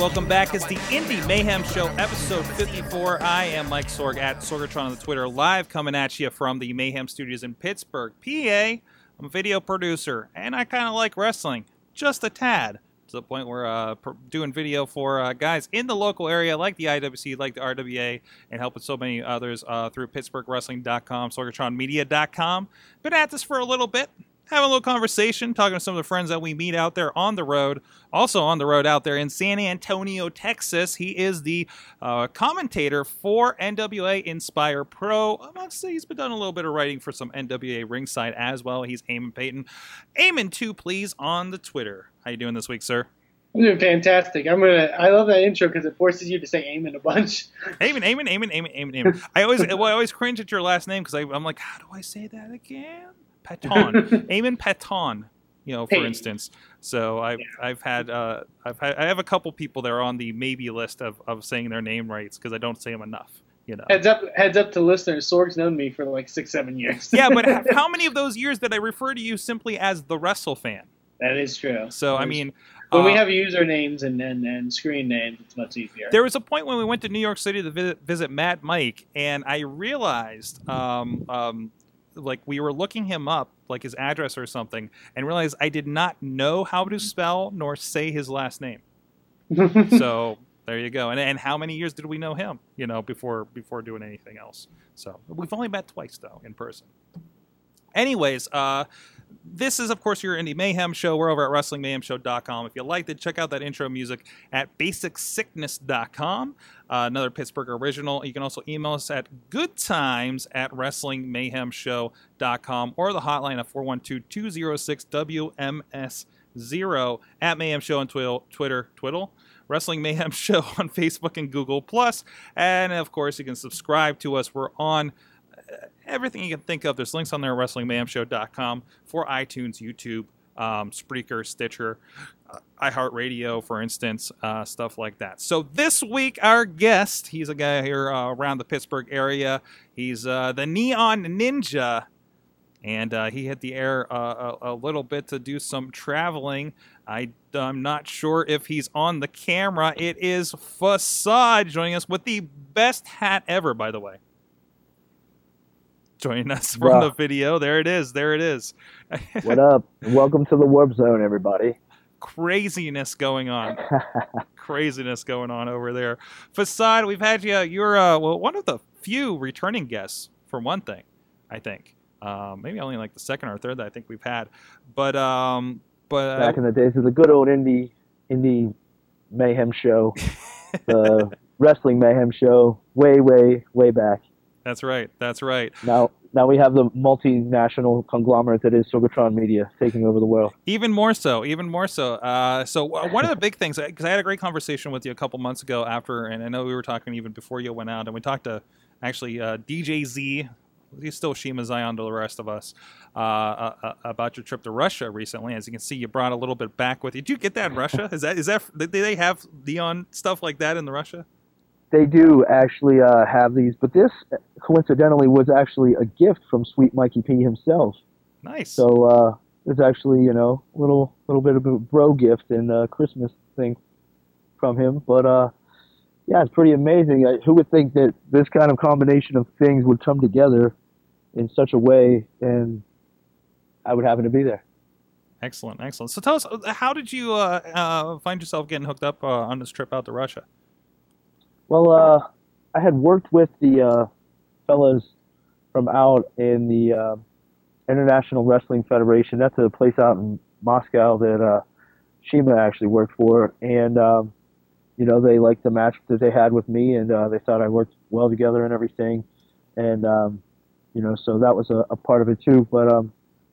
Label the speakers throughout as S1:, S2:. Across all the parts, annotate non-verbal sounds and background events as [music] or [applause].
S1: Welcome back. It's the Indy Mayhem Show, episode 54. I am Mike Sorg at Sorgatron on the Twitter, live coming at you from the Mayhem Studios in Pittsburgh, PA. I'm a video producer, and I kind of like wrestling, just a tad. To the point where uh, doing video for uh, guys in the local area, like the IWC, like the RWA, and helping so many others uh, through PittsburghWrestling.com, SorgatronMedia.com. Been at this for a little bit, having a little conversation, talking to some of the friends that we meet out there on the road. Also on the road out there in San Antonio, Texas. He is the uh, commentator for NWA Inspire Pro. I must say he's been doing a little bit of writing for some NWA ringside as well. He's Eamon Payton. Eamon, two please on the Twitter. How you doing this week, sir?
S2: I'm doing fantastic. I'm gonna. I love that intro because it forces you to say "amen" a bunch.
S1: Eamon, Eamon, Eamon, Eamon, Eamon, Eamon. I always, well, I always cringe at your last name because I'm like, how do I say that again? Paton, [laughs] Eamon Paton. You know, for
S2: Payton.
S1: instance. So I've
S2: Yeah.
S1: I've had uh, I've had, I have a couple people that are on the maybe list of, of saying their name rights because I don't say them enough. You know.
S2: Heads up, heads up to listeners. Sorg's known me for like six, seven years.
S1: yeah, but [laughs] how many of those years did I refer to you simply as the Wrestle fan?
S2: that is true.
S1: So I mean,
S2: when we
S1: uh,
S2: have usernames and, and and screen names, it's much easier.
S1: There was a point when we went to New York City to visit, visit Matt Mike, and I realized, um, um, like we were looking him up, like his address or something, and realized I did not know how to spell nor say his last name. [laughs] So there you go. And and how many years did we know him? You know, before before doing anything else. So we've only met twice though in person. Anyways, uh, this is, of course, your Indie Mayhem show. We're over at WrestlingMayhemShow.com. If you liked it, check out that intro music at BasicSickness.com, uh, another Pittsburgh original. You can also email us at goodtimes at WrestlingMayhemShow.com or the hotline at 412-206-WMS0 at Mayhem Show on Twil- Twitter, Twiddle. Wrestling Mayhem [laughs] Show on Facebook and Google Plus, and of course you can subscribe to us. We're on everything you can think of. There's links on there at for iTunes, YouTube, um, Spreaker, Stitcher, uh, iHeartRadio, for instance, uh, stuff like that. So this week, our guest, he's a guy here uh, around the Pittsburgh area. He's uh, the Neon Ninja, and uh, he hit the air uh, a, a little bit to do some traveling. I, I'm not sure if he's on the camera. It is Facade joining us with the best hat ever, by the way joining us [laughs] from
S3: Wow.
S1: the video. There it is. There it is. [laughs]
S3: What up? Welcome to the Warp Zone, everybody.
S1: Craziness going on. [laughs] Craziness going on over there. Facade, we've had you. You're uh, well, one of the few returning guests for one thing, I think. Um, maybe only like the second or third that I think we've had. But um, but
S3: Back in the days of the good old indie indie mayhem show, the wrestling mayhem show, way, way, way back.
S1: That's right. That's right.
S3: Now, now we have the multinational conglomerate that is Sorgatron Media taking over the world.
S1: Even more so, even more so. Uh, so uh, one of the big things, because I had a great conversation with you a couple months ago after, and I know we were talking even before you went out, and we talked to actually uh, DJ Z, he's still Zema Ion to the rest of us, uh, uh, uh, about your trip to Russia recently. As you can see, you brought a little bit back with you. Did you get that in Russia? Is that is that did they have neon stuff like that in the Russia?
S3: They do actually uh, have these, but this coincidentally was actually a gift from Sweet Mikey P himself.
S1: Nice.
S3: So uh, it's actually you know a little little bit of a bro gift and uh, Christmas thing from him. But uh, yeah, it's pretty amazing. Uh, who would think that this kind of combination of things would come together in such a way, and I would happen to be there.
S1: excellent, excellent. So tell us, uh, how did you uh, uh, find yourself getting hooked up uh, on this trip out to Russia?
S3: Well, uh, I had worked with the uh, fellas from out in the uh, International Wrestling Federation. That's a place out in Moscow that uh, Zema actually worked for, and um, you know they liked the match that they had with me, and uh, they thought I worked well together and everything, and um, you know so that was a, a part of it too. But um,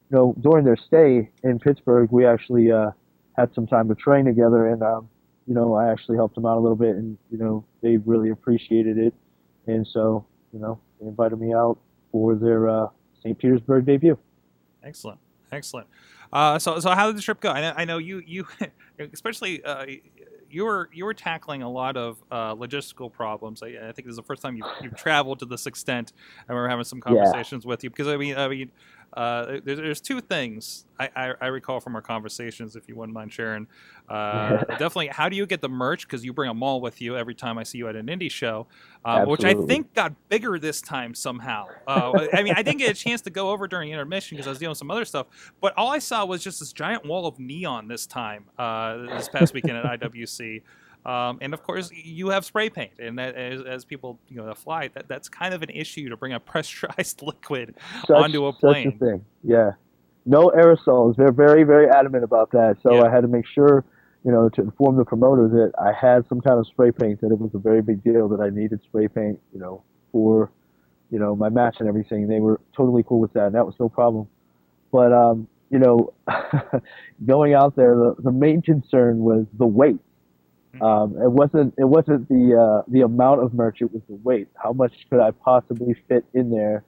S3: you know during their stay in Pittsburgh, we actually uh, had some time to train together, and um, you know I actually helped them out a little bit, and you know they really appreciated it, and so you know they invited me out for their uh, St. Petersburg debut.
S1: Excellent, excellent. Uh, so, so how did the trip go? I know, I know you, you, [laughs] especially uh, you were you were tackling a lot of uh, logistical problems. I, I, think this is the first time you've, you've traveled to this extent. I remember having some conversations yeah. with you because I mean, I mean, uh, there's, there's, two things I, I, I, recall from our conversations, if you wouldn't mind sharing. Uh, [laughs] definitely, how do you get the merch? Because you bring them all with you every time I see you at an indie show, uh, which I think got bigger this time somehow. Uh, I mean, I didn't get a chance to go over during intermission because I was dealing with some other stuff, but all I saw was just this giant wall of neon this time, uh, this past weekend at IWC. Um, and of course, you have spray paint, and that, as, as, people you know fly, that that's kind of an issue to bring a [laughs] pressurized liquid
S3: such,
S1: onto a plane.
S3: Such a thing, yeah. No aerosols. They're very very adamant about that. So yeah. I had to make sure, you know, to inform the promoter that I had some kind of spray paint. That it was a very big deal that I needed spray paint, you know, for, you know, my match and everything. They were totally cool with that, and that was no problem. But um, you know, [laughs] going out there, the, the main concern was the weight um, it wasn't it wasn't the uh, the amount of merch; it was the weight. How much could I possibly fit in there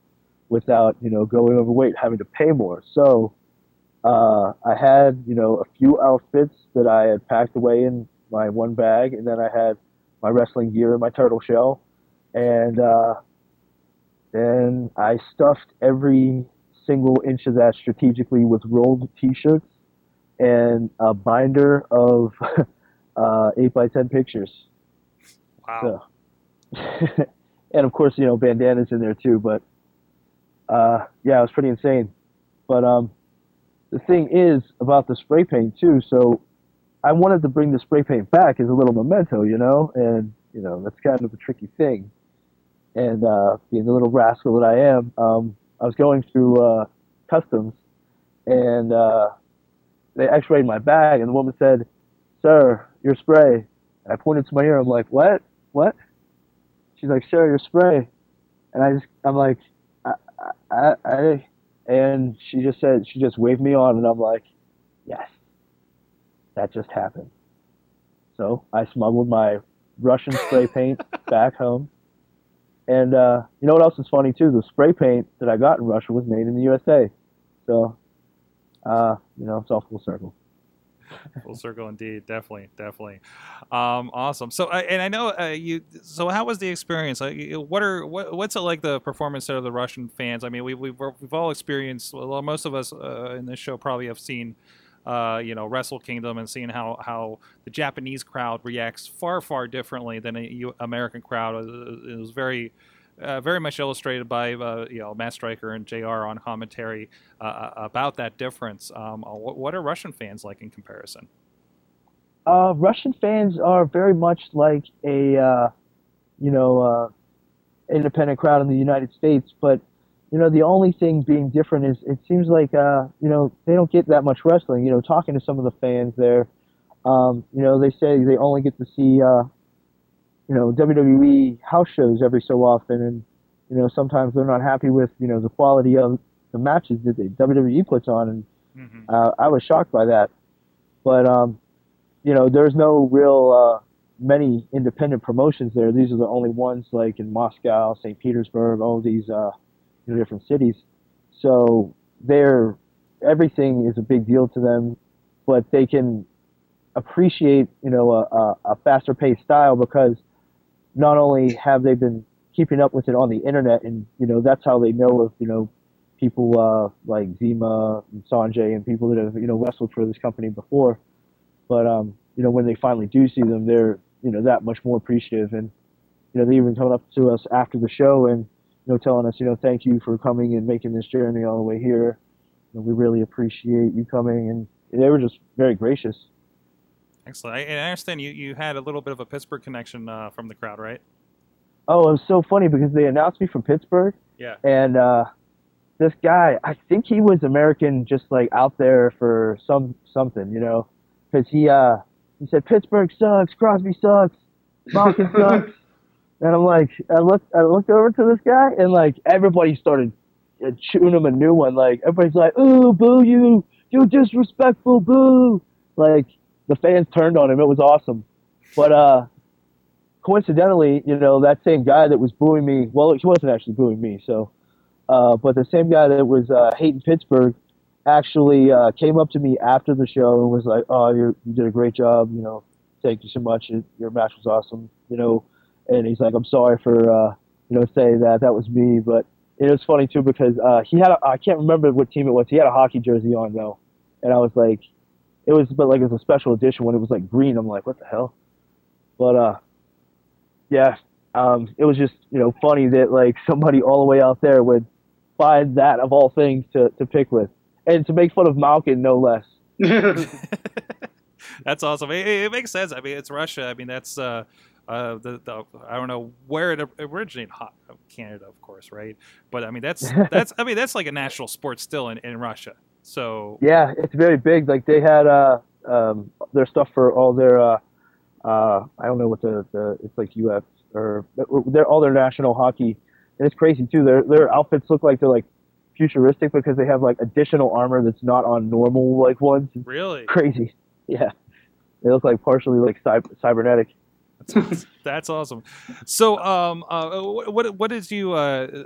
S3: without you know going overweight, having to pay more? So uh, I had you know a few outfits that I had packed away in my one bag, and then I had my wrestling gear and my turtle shell, and uh, then I stuffed every single inch of that strategically with rolled T-shirts and a binder of [laughs] uh, eight by ten pictures.
S1: Wow.
S3: So, [laughs] and of course, you know, bandanas in there too. But uh, yeah, it was pretty insane. But um, the thing is about the spray paint too. So I wanted to bring the spray paint back as a little memento, you know, and you know that's kind of a tricky thing. And uh, being the little rascal that I am, um, I was going through uh, customs, and uh, they X-rayed my bag, and the woman said, "Sir, your spray. And I pointed to my ear. I'm like, what? What? She's like, sir, your spray. And I just, I'm like, I, I, I, and she just said, she just waved me on, and I'm like, yes, that just happened. So I smuggled my Russian spray [laughs] paint back home. And uh, you know what else is funny too? The spray paint that I got in Russia was made in the USA. So, uh, you know, it's all full circle. [laughs]
S1: Full circle indeed, definitely, definitely. Um, awesome. So, uh, and I know uh, you. So, how was the experience? Uh, what are what, what's it like the performance of the Russian fans? I mean, we, we've we've all experienced. Well, most of us uh, in this show probably have seen. Uh, you know, Wrestle Kingdom and seeing how, how the Japanese crowd reacts far, far differently than a American crowd. It was very, uh, very much illustrated by uh, you know Matt Striker and J.R. on commentary uh, uh about that difference. Um, uh, what, what, are Russian fans like in comparison?
S3: Uh, Russian fans are very much like a you know independent crowd in the United States, but you know the only thing being different is it seems like you know they don't get that much wrestling. You know, talking to some of the fans there, um, you know they say they only get to see you know WWE house shows every so often, and you know sometimes they're not happy with you know the quality of the matches that the WWE puts on, and mm-hmm. uh, I was shocked by that. But um, you know, there's no real uh, many independent promotions there. These are the only ones like in Moscow, St. Petersburg, all these uh, you know, different cities. So they're everything is a big deal to them, but they can appreciate you know a, a, a faster paced style because not only have they been keeping up with it on the internet, and you know that's how they know of you know people uh, like Zema and Sanjay and people that have you know wrestled for this company before. But um, you know when they finally do see them, they're you know that much more appreciative, and you know they even come up to us after the show and you know telling us you know thank you for coming and making this journey all the way here. Know, we really appreciate you coming, and they were just very gracious.
S1: Excellent. I, I understand you, you had a little bit of a Pittsburgh connection uh, from the crowd, right?
S3: Oh, it was so funny because they announced me from Pittsburgh.
S1: Yeah.
S3: And uh, this guy, I think he was American, just like out there for some something, you know, because he uh, he said Pittsburgh sucks, Crosby sucks, Malkin [laughs] sucks, and I'm like, I looked I looked over to this guy, and like everybody started uh, chewing him a new one. Like everybody's like, "Ooh, boo you, you disrespectful, boo!" Like the fans turned on him. It was awesome. But uh, coincidentally, you know, that same guy that was booing me, well, he wasn't actually booing me. So Uh, but the same guy that was uh, hating Pittsburgh actually uh, came up to me after the show and was like, "Oh, you you did a great job. You know, thank you so much. Your match was awesome. You know." And he's like, "I'm sorry for uh, you know saying that. That was me." But it was funny too because uh, he had a, I can't remember what team it was. He had a hockey jersey on though, and I was like, it was but like it was a special edition when it was like green. I'm like, what the hell? But uh, yeah, um, it was just you know funny that like [laughs] somebody all the way out there would find that of all things to, to pick with and to make fun of Malkin no less. [laughs] [laughs]
S1: that's awesome. It, it, makes sense. I mean, it's Russia. I mean, that's uh, uh, the, the I don't know where it originated. Hot Canada, of course, right? But I mean, that's that's I mean, that's like a national sport still in, in Russia. So
S3: yeah, it's very big. Like they had uh, um, their stuff for all their uh, uh, I don't know what the, the it's like UF or they're all their national hockey, and it's crazy too. Their their outfits look like they're like futuristic because they have like additional armor that's not on normal like ones.
S1: Really
S3: crazy. [laughs] Yeah, they look like partially like cy- cybernetic.
S1: That's, that's awesome. So, um, uh, what what did you uh,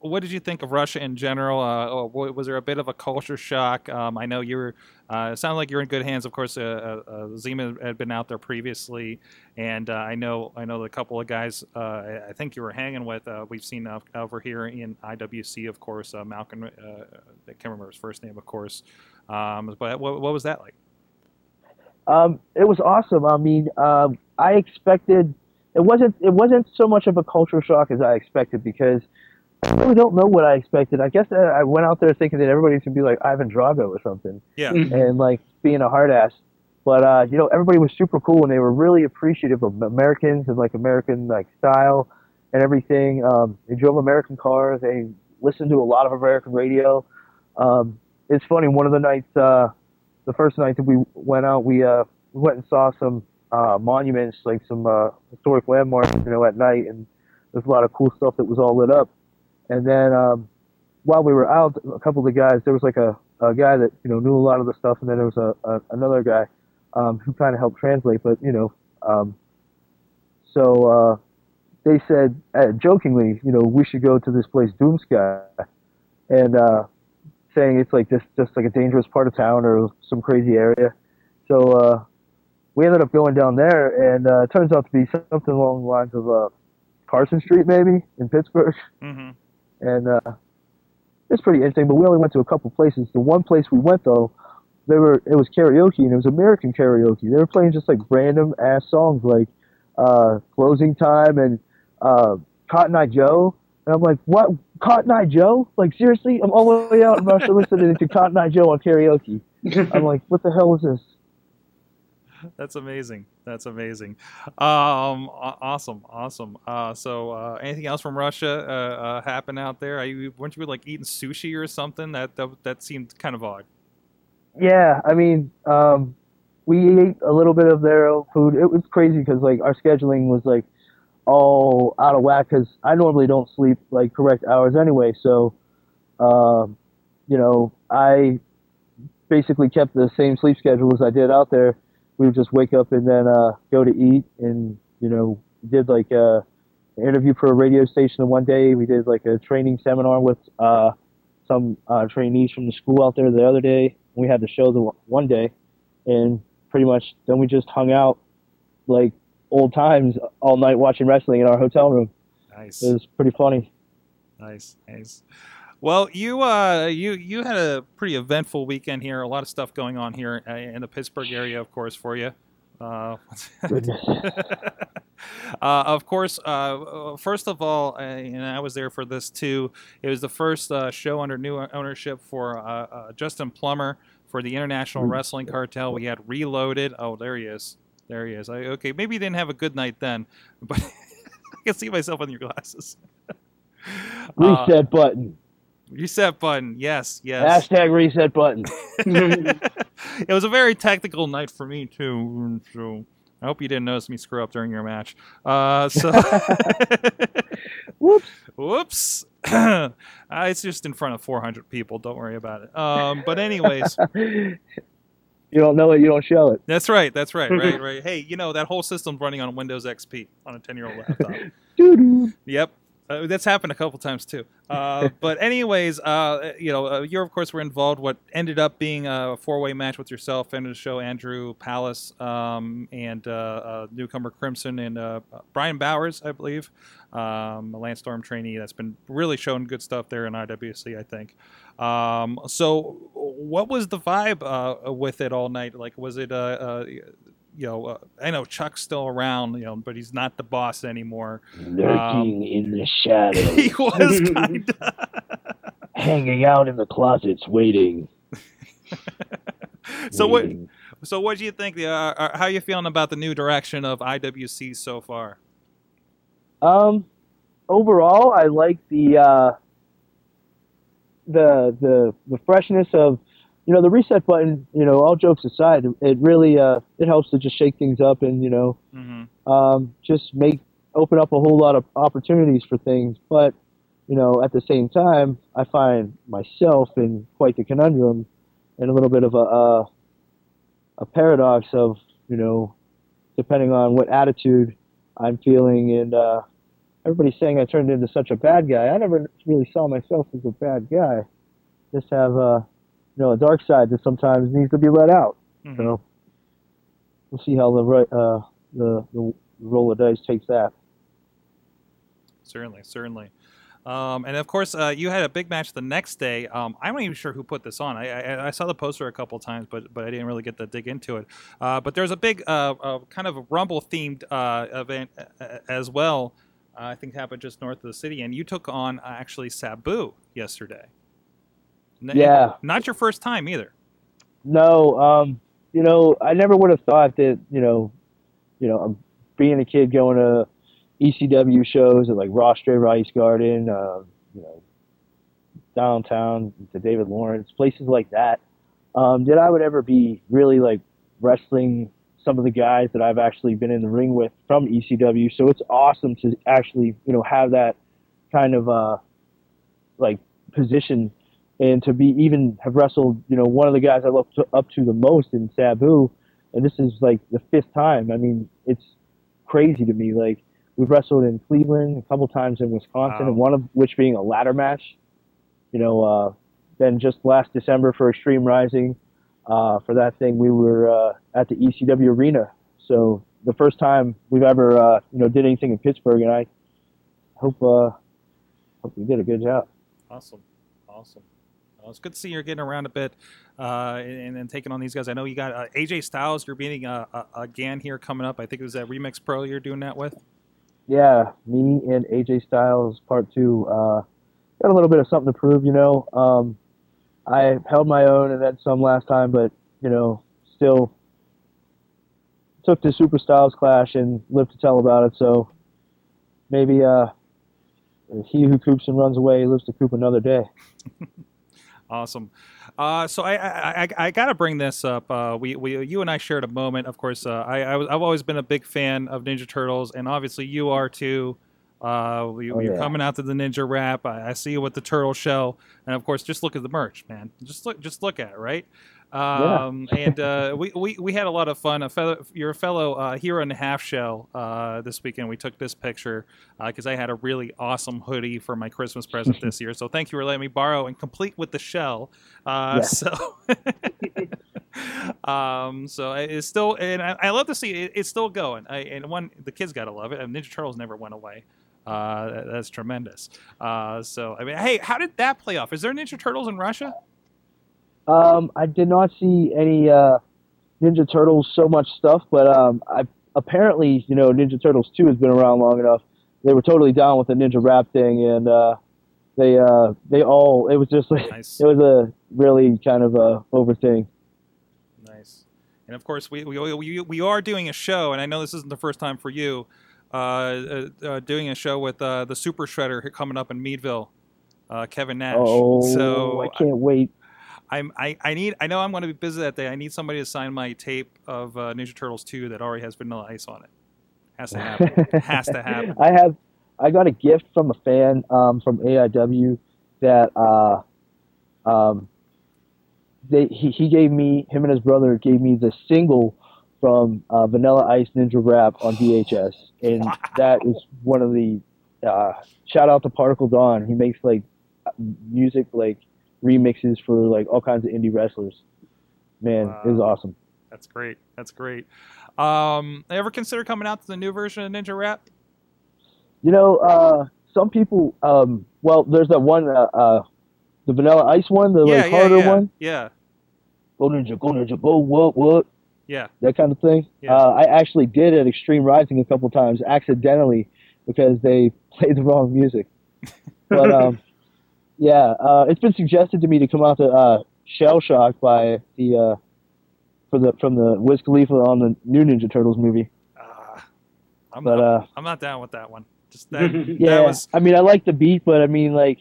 S1: what did you think of Russia in general? Uh, was there a bit of a culture shock? Um, I know you were. Uh, it sounded like you're in good hands. Of course, uh, uh, uh Zema had been out there previously, and uh, I know I know the couple of guys. I think you were hanging with. we've seen over here in IWC, of course, Malcolm. I can't remember his first name, of course. Um, but what, what, was that like?
S3: Um, it was awesome. I mean, um, I expected it wasn't it wasn't so much of a culture shock as I expected because I really don't know what I expected. I guess I went out there thinking that everybody's gonna be like Ivan Drago or something.
S1: Yeah.
S2: Mm-hmm.
S3: And like being a hard ass. But uh, you know, everybody was super cool and they were really appreciative of Americans and like American like style and everything. Um, they drove American cars. They listened to a lot of American radio. Um, it's funny. One of the nights, uh, the first night that we went out, we uh, we went and saw some uh, monuments, like some uh, historic landmarks, you know, at night, and there's a lot of cool stuff that was all lit up. And then um, while we were out, a couple of the guys, there was like a, a guy that you know knew a lot of the stuff, and then there was a, a another guy um, who kind of helped translate. But you know, um, so uh, they said uh, jokingly, you know, we should go to this place Doomsky, and uh, saying it's like this, just like a dangerous part of town or some crazy area. So uh, we ended up going down there, and uh, it turns out to be something along the lines of uh, Carson Street, maybe in Pittsburgh.
S1: Mm-hmm
S3: and uh, it's pretty interesting. But we only went to a couple places. The one place we went though, they were it was karaoke and it was American karaoke. They were playing just like random ass songs like uh, "Closing Time" and uh, "Cotton Eye Joe." And I'm like, what? Cotton Eye Joe? Like seriously? I'm all the way out in Russia listening to Cotton Eye Joe on karaoke. [laughs] I'm like, what the hell is this?
S1: That's amazing. That's amazing. Um, awesome, awesome. Uh, so, uh, anything else from Russia uh, uh, happen out there? Are you weren't you like eating sushi or something? That that, that seemed kind of odd.
S3: Yeah, I mean, um, we ate a little bit of their food. It was crazy because like our scheduling was like all out of whack because I normally don't sleep like correct hours anyway. So, um, you know, I basically kept the same sleep schedule as I did out there we would just wake up and then uh, go to eat and you know did like a interview for a radio station one day. We did like a training seminar with uh, some uh, trainees from the school out there the other day. We had the show the one day, and pretty much then we just hung out like old times all night watching wrestling in our hotel room.
S1: Nice.
S3: It was pretty funny.
S1: Nice, nice. Well, you uh, you you had a pretty eventful weekend here. A lot of stuff going on here uh, in the Pittsburgh area, of course, for you. Uh, [laughs] uh, of course, uh, first of all, uh, and I was there for this too. It was the first uh, show under new ownership for Justin Plummer for the International mm. Wrestling Cartel. We had Reloaded. Oh, there he is. There he is. I, okay, maybe you didn't have a good night then, but [laughs] I can see myself on your glasses. [laughs]
S3: Reset button.
S1: Reset button. Yes, yes.
S3: Hashtag reset button. [laughs] [laughs]
S1: it was a very technical night for me too. So I hope you didn't notice me screw up during your match. Uh, so [laughs]
S3: whoops,
S1: whoops. [clears throat] uh, it's just in front of 400 people. Don't worry about it. Um, but anyways.
S3: You don't know it, you don't show it.
S1: That's right. That's right. Right. Right. Hey, you know that whole system's running on Windows XP on a 10-year-old laptop. yep. Uh, that's happened a couple times too. Uh, [laughs] but anyways, uh, you know, uh, you of course were involved. What ended up being a four-way match with yourself and the show, Andrew Palace um, and uh, uh, newcomer Crimson and uh, Brian Bowers, I believe, um, a Lance Storm trainee that's been really showing good stuff there in IWC, I think. Um, so, what was the vibe uh, with it all night? Like, was it you know, uh, I know Chuck's still around, you know, but he's not the boss anymore.
S3: Lurking in the shadows, [laughs]
S1: he was kind of. [laughs]
S3: hanging out in the closets, waiting. [laughs]
S1: so what? So what do you think? Uh, uh, how you feeling about the new direction of IWC so far?
S3: Um, overall, I like the uh, the the the freshness of you know the reset button. You know, all jokes aside, it really uh, it helps to just shake things up and you know
S1: Mm-hmm.
S3: um, just make open up a whole lot of opportunities for things. But you know, at the same time, I find myself in quite the conundrum and a little bit of a a, a paradox of you know, depending on what attitude I'm feeling, and uh, everybody's saying I turned into such a bad guy. I never really saw myself as a bad guy. Just have uh, you know a dark side that sometimes needs to be let out.
S1: Mhm.
S3: So we'll see how the right uh, the the roll of dice takes that.
S1: Certainly, certainly. Um, and of course, uh, you had a big match the next day. Um, I'm not even sure who put this on. I, I, I saw the poster a couple times, but but I didn't really get to dig into it. Uh, but there's a big uh, uh, kind of a Rumble themed uh, event uh, as well. Uh, I think happened just north of the city, and you took on uh, actually Sabu yesterday.
S3: Yeah.
S1: Not your first time either.
S3: No, um, you know, I never would have thought that, you know, you know, um, being a kid going to ECW shows at like Rostraver Ice Garden, uh, you know, downtown to David Lawrence, places like that, um, that I would ever be really like wrestling some of the guys that I've actually been in the ring with from ECW. So it's awesome to actually, you know, have that kind of, uh, like position and to be even have wrestled, you know, one of the guys I look to, up to the most in Sabu, and this is like the fifth time. I mean, it's crazy to me. Like we've wrestled in Cleveland a couple times in Wisconsin,
S1: Wow.
S3: and one of which being a ladder match. You know, uh, then just last December for Extreme Rising, uh, for that thing we were uh, at the ECW arena. So the first time we've ever, uh, you know, did anything in Pittsburgh, and I hope, uh, hope we did a good job.
S1: Awesome, awesome. Well, it's good to see you're getting around a bit uh, and then taking on these guys. I know you got uh, AJ Styles. You're beating uh, uh, again here coming up. I think it was that Remix Pro you're doing that with.
S3: Yeah, me and AJ Styles part two. Uh, got a little bit of something to prove, you know. Um, I held my own and then some last time, but you know, still took the Super Styles clash and lived to tell about it. So maybe uh, he who coops and runs away lives to coop another day. [laughs]
S1: Awesome. Uh, so I I, I, I got to bring this up. Uh, we, we you and I shared a moment. Of course, uh, I, I I've always been a big fan of Ninja Turtles, and obviously you are too. Uh, you,
S3: Oh,
S1: you're
S3: yeah.
S1: coming out to the Ninja Rap. I, I see you with the turtle shell, and of course, just look at the merch, man. Just look, just look at it, right? Um, and uh, we, we we had a lot of fun. A fellow, your fellow uh, hero and a half shell uh, this weekend. We took this picture because I had a really awesome hoodie for my Christmas present this [laughs] year. So thank you for letting me borrow and complete with the shell. Uh,
S3: Yeah.
S1: So, [laughs] um, so it's still, and I, I love to see it, it's still going. I, and one, the kids gotta love it. Ninja Turtles never went away. Uh, that- that's tremendous. Uh, so I mean, hey, how did that play off? Is there Ninja Turtles in Russia?
S3: Um, I did not see any uh, Ninja Turtles so much stuff, but um, I apparently, you know, Ninja Turtles two has been around long enough. They were totally down with the Ninja Rap thing, and uh, they uh, they all it was just like
S1: Nice.
S3: it was a really kind of a over thing.
S1: Nice. And of course, we, we, we, we are doing a show, and I know this isn't the first time for you, uh, uh, uh, doing a show with uh, the Super Shredder coming up in Meadville, uh, Kevin Nash.
S3: Oh,
S1: so
S3: I can't wait.
S1: I'm, I, I need I know I'm going to be busy that day. I need somebody to sign my tape of uh, Ninja Turtles 2 that already has Vanilla Ice on it. Has to happen. [laughs] has to happen.
S3: I have I got a gift from a fan um, from AIW that uh, um, they he, he gave me him and his brother gave me the single from uh, Vanilla Ice Ninja Rap on VHS, [sighs] and that is one of the uh, shout out to Particle Dawn. He makes like music like remixes for like all kinds of indie wrestlers. Man, it was awesome.
S1: That's great. That's great. Um, ever consider coming out to the new version of Ninja Rap?
S3: You know, uh, some people. Um, well, there's that one, uh, uh, the Vanilla Ice one, the
S1: yeah,
S3: like
S1: yeah,
S3: harder
S1: yeah,
S3: one.
S1: yeah,
S3: Go ninja, go ninja, go what what
S1: yeah.
S3: that kind of thing.
S1: Yeah.
S3: Uh, I actually did at Extreme Rising a couple times accidentally because they [laughs] played the wrong music. But um, yeah, uh, it's been suggested to me to come out to uh, Shell Shock by the uh, for the from the Wiz Khalifa on the new Ninja Turtles movie.
S1: Uh, I'm,
S3: But
S1: not,
S3: uh,
S1: I'm not down with that one. Just [laughs] that,
S3: yeah,
S1: that was.
S3: I mean I like the beat, but I mean like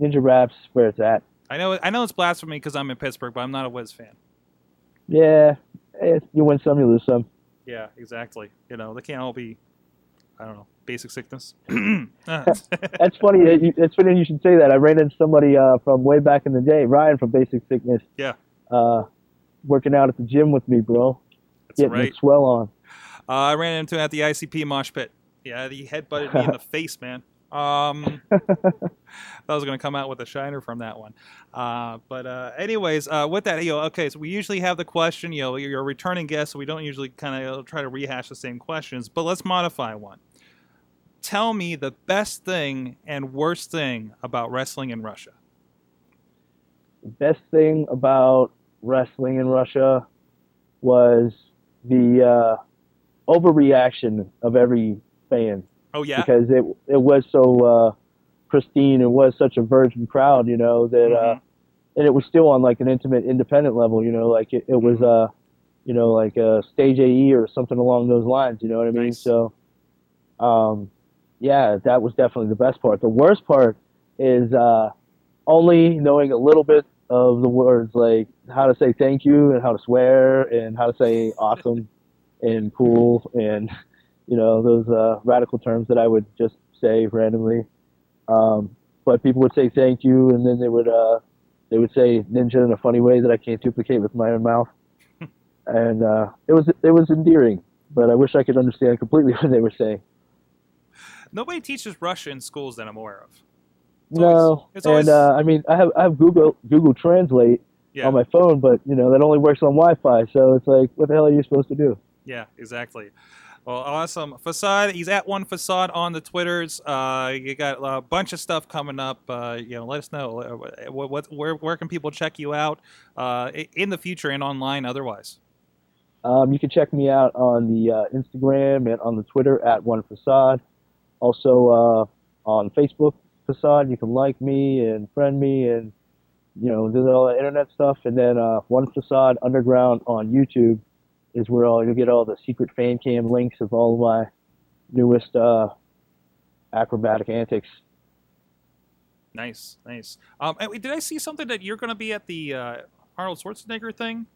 S3: Ninja Rap's where it's at.
S1: I know. I know it's blasphemy because I'm in Pittsburgh, but I'm not a Wiz fan.
S3: Yeah, eh, you win some, you lose some.
S1: Yeah, exactly. You know, they can't all be. I don't know. Basic sickness. [clears throat]
S3: That's funny. That's funny you should say that. I ran into somebody uh, from way back in the day, Ryan from Basic Sickness.
S1: Yeah.
S3: Uh, working out at the gym with me, bro.
S1: That's
S3: Getting
S1: right.
S3: swell on.
S1: Uh, I ran into him at the ICP mosh pit. Yeah, he headbutted me in the [laughs] face, man. Um, [laughs] I was going to come out with a shiner from that one. Uh, but uh, anyways, uh, with that, you know, okay, so we usually have the question, you know, you're a returning guest, so we don't usually kind of try to rehash the same questions, but let's modify one. Tell me the best thing and worst thing about wrestling in Russia.
S3: The best thing about wrestling in Russia was the uh, overreaction of every fan
S1: Oh, yeah?
S3: because it it was so uh, pristine. It was such a virgin crowd, you know that, uh,
S1: Mhm.
S3: and it was still on like an intimate, independent level. You know, like it, it was uh, you know, like a stage AE or something along those lines. You know what I mean?
S1: Nice.
S3: So, um, yeah, that was definitely the best part. The worst part is uh, only knowing a little bit of the words like how to say thank you and how to swear and how to say awesome [laughs] and cool and you know those uh, radical terms that I would just say randomly. Um, but people would say thank you and then they would uh, they would say ninja in a funny way that I can't duplicate with my own mouth. [laughs] and uh, it was it was endearing, but I wish I could understand completely [laughs] what they were saying.
S1: Nobody teaches Russian in schools that I'm aware of. It's
S3: no,
S1: always- it's always-
S3: and uh, I mean I have I have Google Google Translate
S1: Yeah.
S3: on my phone, but you know that only works on Wi-Fi, so it's like, what the hell are you supposed to do?
S1: Yeah, exactly. Well, awesome. Facade, he's at one facade on the Twitters. Uh, you got a bunch of stuff coming up. Uh, you know, let us know Uh, what, what where where can people check you out uh, in the future and online otherwise.
S3: Um, you can check me out on the uh, Instagram and on the Twitter at One Facade. Also uh, on Facebook Facade, you can like me and friend me and you know do all the internet stuff. And then uh, One Facade Underground on YouTube is where all you'll get all the secret fan cam links of all of my newest uh, acrobatic antics.
S1: Nice, nice. Um, did I see something that you're going to be at the uh, Arnold Schwarzenegger thing?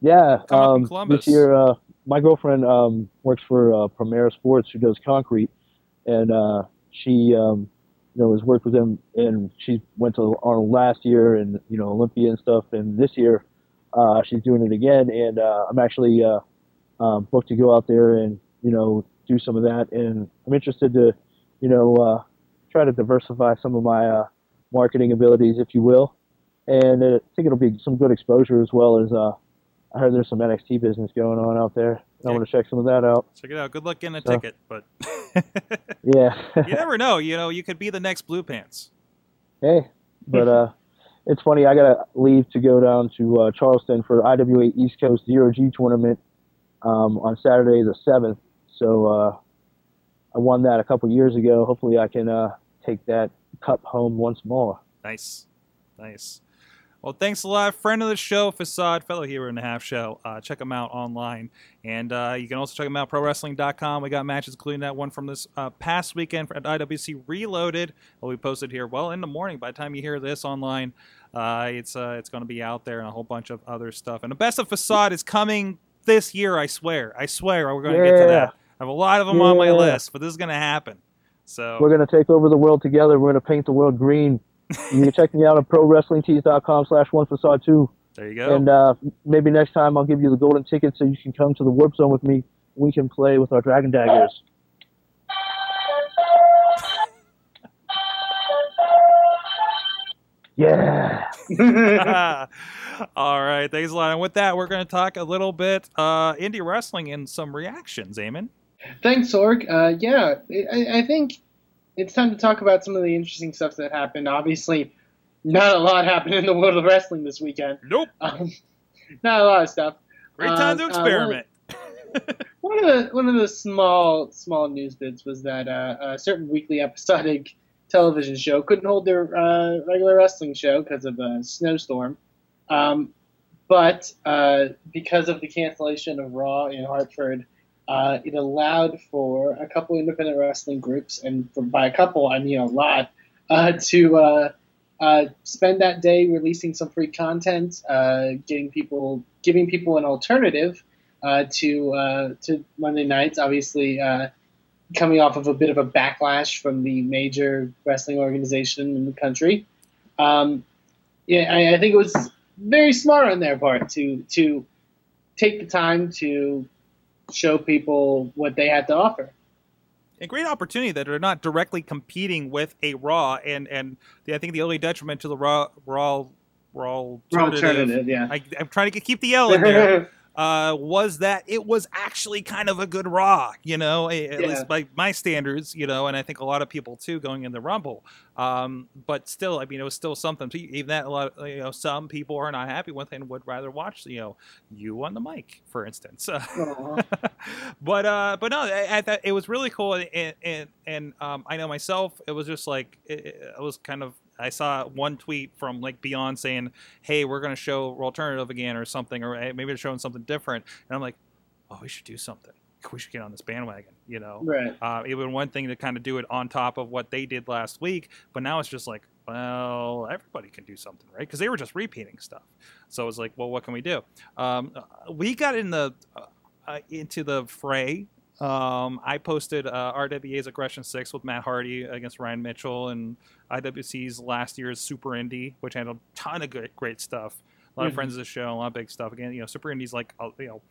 S3: Yeah,
S1: Come up in
S3: um, this year uh, my girlfriend um, works for uh, Primera Sports, who does concrete, and uh, she um, you know has worked with him, and she went to Arnold last year, and you know Olympia and stuff, and this year uh, she's doing it again, and uh, I'm actually uh, um, booked to go out there and you know do some of that, and I'm interested to you know uh, try to diversify some of my uh, marketing abilities, if you will, and uh, I think it'll be some good exposure as well as. Uh, I heard there's some NXT business going on out there. I want to check some of that out.
S1: Check it out. Good luck getting a
S3: So-
S1: ticket, but [laughs]
S3: Yeah. [laughs]
S1: you never know. You know, you could be the next Blue Pants.
S3: hey, but uh, it's funny. I gotta leave to go down to uh, Charleston for IWA East Coast Zero G tournament um, on Saturday the seventh. So uh, I won that a couple years ago. Hopefully, I can uh, take that cup home once more.
S1: Nice, nice. Well, thanks a lot, friend of the show, Facade, fellow hero in the half show. Uh, check him out online, and uh, you can also check him out ProWrestling.com. We got matches, including that one from this uh, past weekend at IWC Reloaded. Will be posted here well in the morning. By the time you hear this online, uh, it's uh, it's going to be out there and a whole bunch of other stuff. And the best of Facade is coming this year. I swear. I swear. We're going to get to that. I have a lot of them on my list, but this is going to happen. So
S3: We're gonna take over the world together. We're gonna paint the world green you can check me out at prowrestlingtees.com slash one facade two.
S1: There you go.
S3: And uh, maybe next time I'll give you the golden ticket so you can come to the warp zone with me. We can play with our dragon daggers. [laughs] Yeah. [laughs]
S1: All right. Thanks a lot. And with that, we're going to talk a little bit uh, indie wrestling and some reactions, Eamon.
S2: Thanks, Org. Uh, yeah, I, I think it's time to talk about some of the interesting stuff that happened. Obviously, not a lot happened in the world of wrestling this weekend.
S1: Nope.
S2: Um, not a lot of stuff.
S1: Great time to
S2: Uh, uh,
S1: experiment. [laughs]
S2: One of the one of the small small news bits was that uh, a certain weekly episodic [laughs] television show couldn't hold their uh, regular wrestling show because of a snowstorm. Um, but uh, because of the cancellation of Raw in Hartford, uh, it allowed for a couple independent wrestling groups, and for, by a couple I mean a lot, uh, to uh, uh, spend that day releasing some free content, uh, getting people, giving people an alternative to to Monday nights. Obviously, coming off of a bit of a backlash from the major wrestling organization in the country. Um, yeah, I, I think it was very smart on their part to to take the time to show people what they had to offer.
S1: a great opportunity that are not directly competing with a Raw, and and the, I think the only detriment to the Raw Raw Raw alternative,
S2: Alternative, yeah.
S1: I, I'm trying to keep the L in [laughs] there. Uh, was that it was actually kind of a good Raw, you know, at
S2: Yeah.
S1: least by my standards, you know, and I think a lot of people too going in the Rumble. Um, but still, I mean, it was still something. Even that, a lot, of, you know, some people are not happy with and would rather watch, you know, you on the mic, for instance. [laughs] But uh, but no, I, I thought it was really cool, and and, and um, I know myself, it was just like it, it was kind of. I saw one tweet from like Beyond saying, "Hey, we're going to show alternative again or something, or hey, maybe they're showing something different," and I'm like, "Oh, we should do something. We should get on this bandwagon," you know.
S2: right.
S1: Uh, it would one thing to kind of do it on top of what they did last week, but now it's just like, well, everybody can do something, right? Because they were just repeating stuff. So it was like, well, what can we do? Um, uh, we got in the uh, uh, into the fray. Um, I posted uh, RWA's Aggression Six with Matt Hardy against Ryan Mitchell and IWC's last year's Super Indie, which had a ton of good, great stuff. A lot of
S2: Mhm.
S1: friends of the show, a lot of big stuff. Again, you know, Super Indie's like, uh, you know,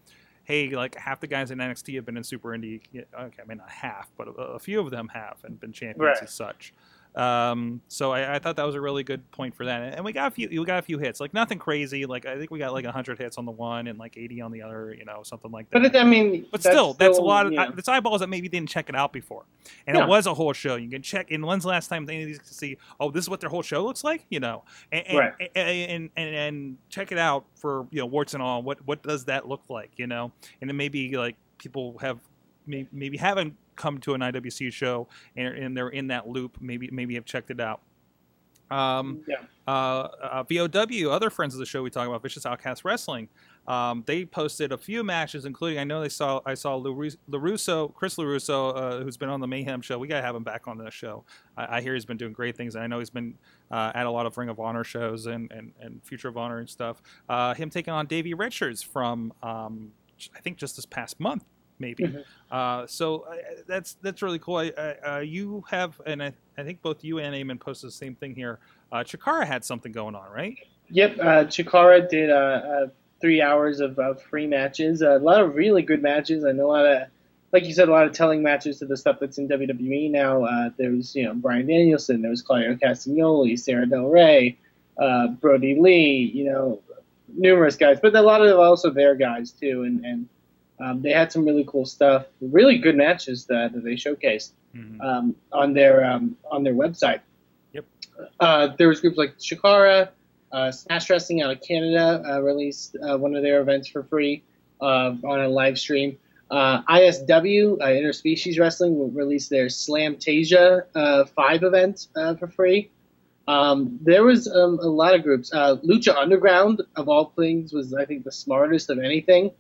S1: hey, like half the guys in NXT have been in Super Indie. Okay, I mean not half, but a, a few of them have and been champions
S2: Right.
S1: as such. Um, so I, I thought that was a really good point for that, and we got a few. We got a few hits, like nothing crazy. Like I think we got like hundred hits on the one and like eighty on the other. You know, something like that.
S2: But it, I mean,
S1: But still, that's a lot of
S2: yeah.
S1: it's eyeballs that maybe didn't check it out before, and
S2: Yeah.
S1: it was a whole show. You can check. And when's the last time they need to see? Oh, this is what their whole show looks like. You know, and and,
S2: Right.
S1: and, and and check it out for you know warts and all. What what does that look like? You know, and then maybe like people have may, maybe haven't come to an IWC show and, and they're in that loop. Maybe maybe have checked it out. Um,
S2: yeah.
S1: uh, uh, VOW, other friends of the show we talk about, Vicious Outcast Wrestling. Um, they posted a few matches, including I know they saw I saw Larus- Larusso, Chris Larusso, uh, who's been on the Mayhem show. We gotta have him back on the show. I, I hear he's been doing great things, and I know he's been uh, at a lot of Ring of Honor shows and and, and Future of Honor and stuff. Uh, him taking on Davey Richards from um, I think just this past month, maybe.
S2: Mhm.
S1: Uh, so uh, that's that's really cool. I, I, uh, you have, and I, I think both you and Eamon posted the same thing here. Uh, Chikara had something going on, right?
S2: Yep, uh, Chikara did uh, uh, three hours of, of free matches. a lot of really good matches, and a lot of, like you said, a lot of telling matches to the stuff that's in WWE now. Uh, there was, you know, Bryan Danielson, there was Claudio Castagnoli, Sarah Del Rey, uh, Brodie Lee, you know, numerous guys, but a lot of also their guys too, and and um, they had some really cool stuff, really good matches that, that they showcased
S1: Mhm.
S2: um, on their um, on their website.
S1: Yep.
S2: Uh, there was groups like Chikara, uh, Smash Wrestling out of Canada uh, released uh, one of their events for free uh, on a live stream. Uh, ISW, uh, Interspecies Wrestling, released their Slam Tasia uh, 5 event uh, for free. Um, there was um, a lot of groups. Uh, Lucha Underground, of all things, was I think the smartest of anything.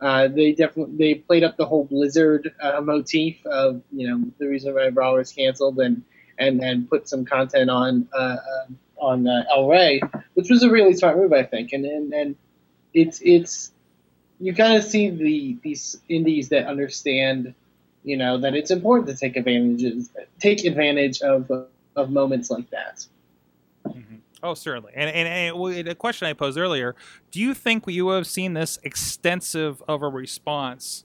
S2: Uh, they definitely they played up the whole Blizzard uh, motif of you know the reason why Raw was canceled and and and put some content on uh, uh, on uh, El Rey, which was a really smart move I think. And and, and it's it's you kind of see the these indies that understand you know that it's important to take advantages take advantage of of moments like that.
S1: Oh, certainly. And, and, and the question I posed earlier: Do you think you would have seen this extensive of a response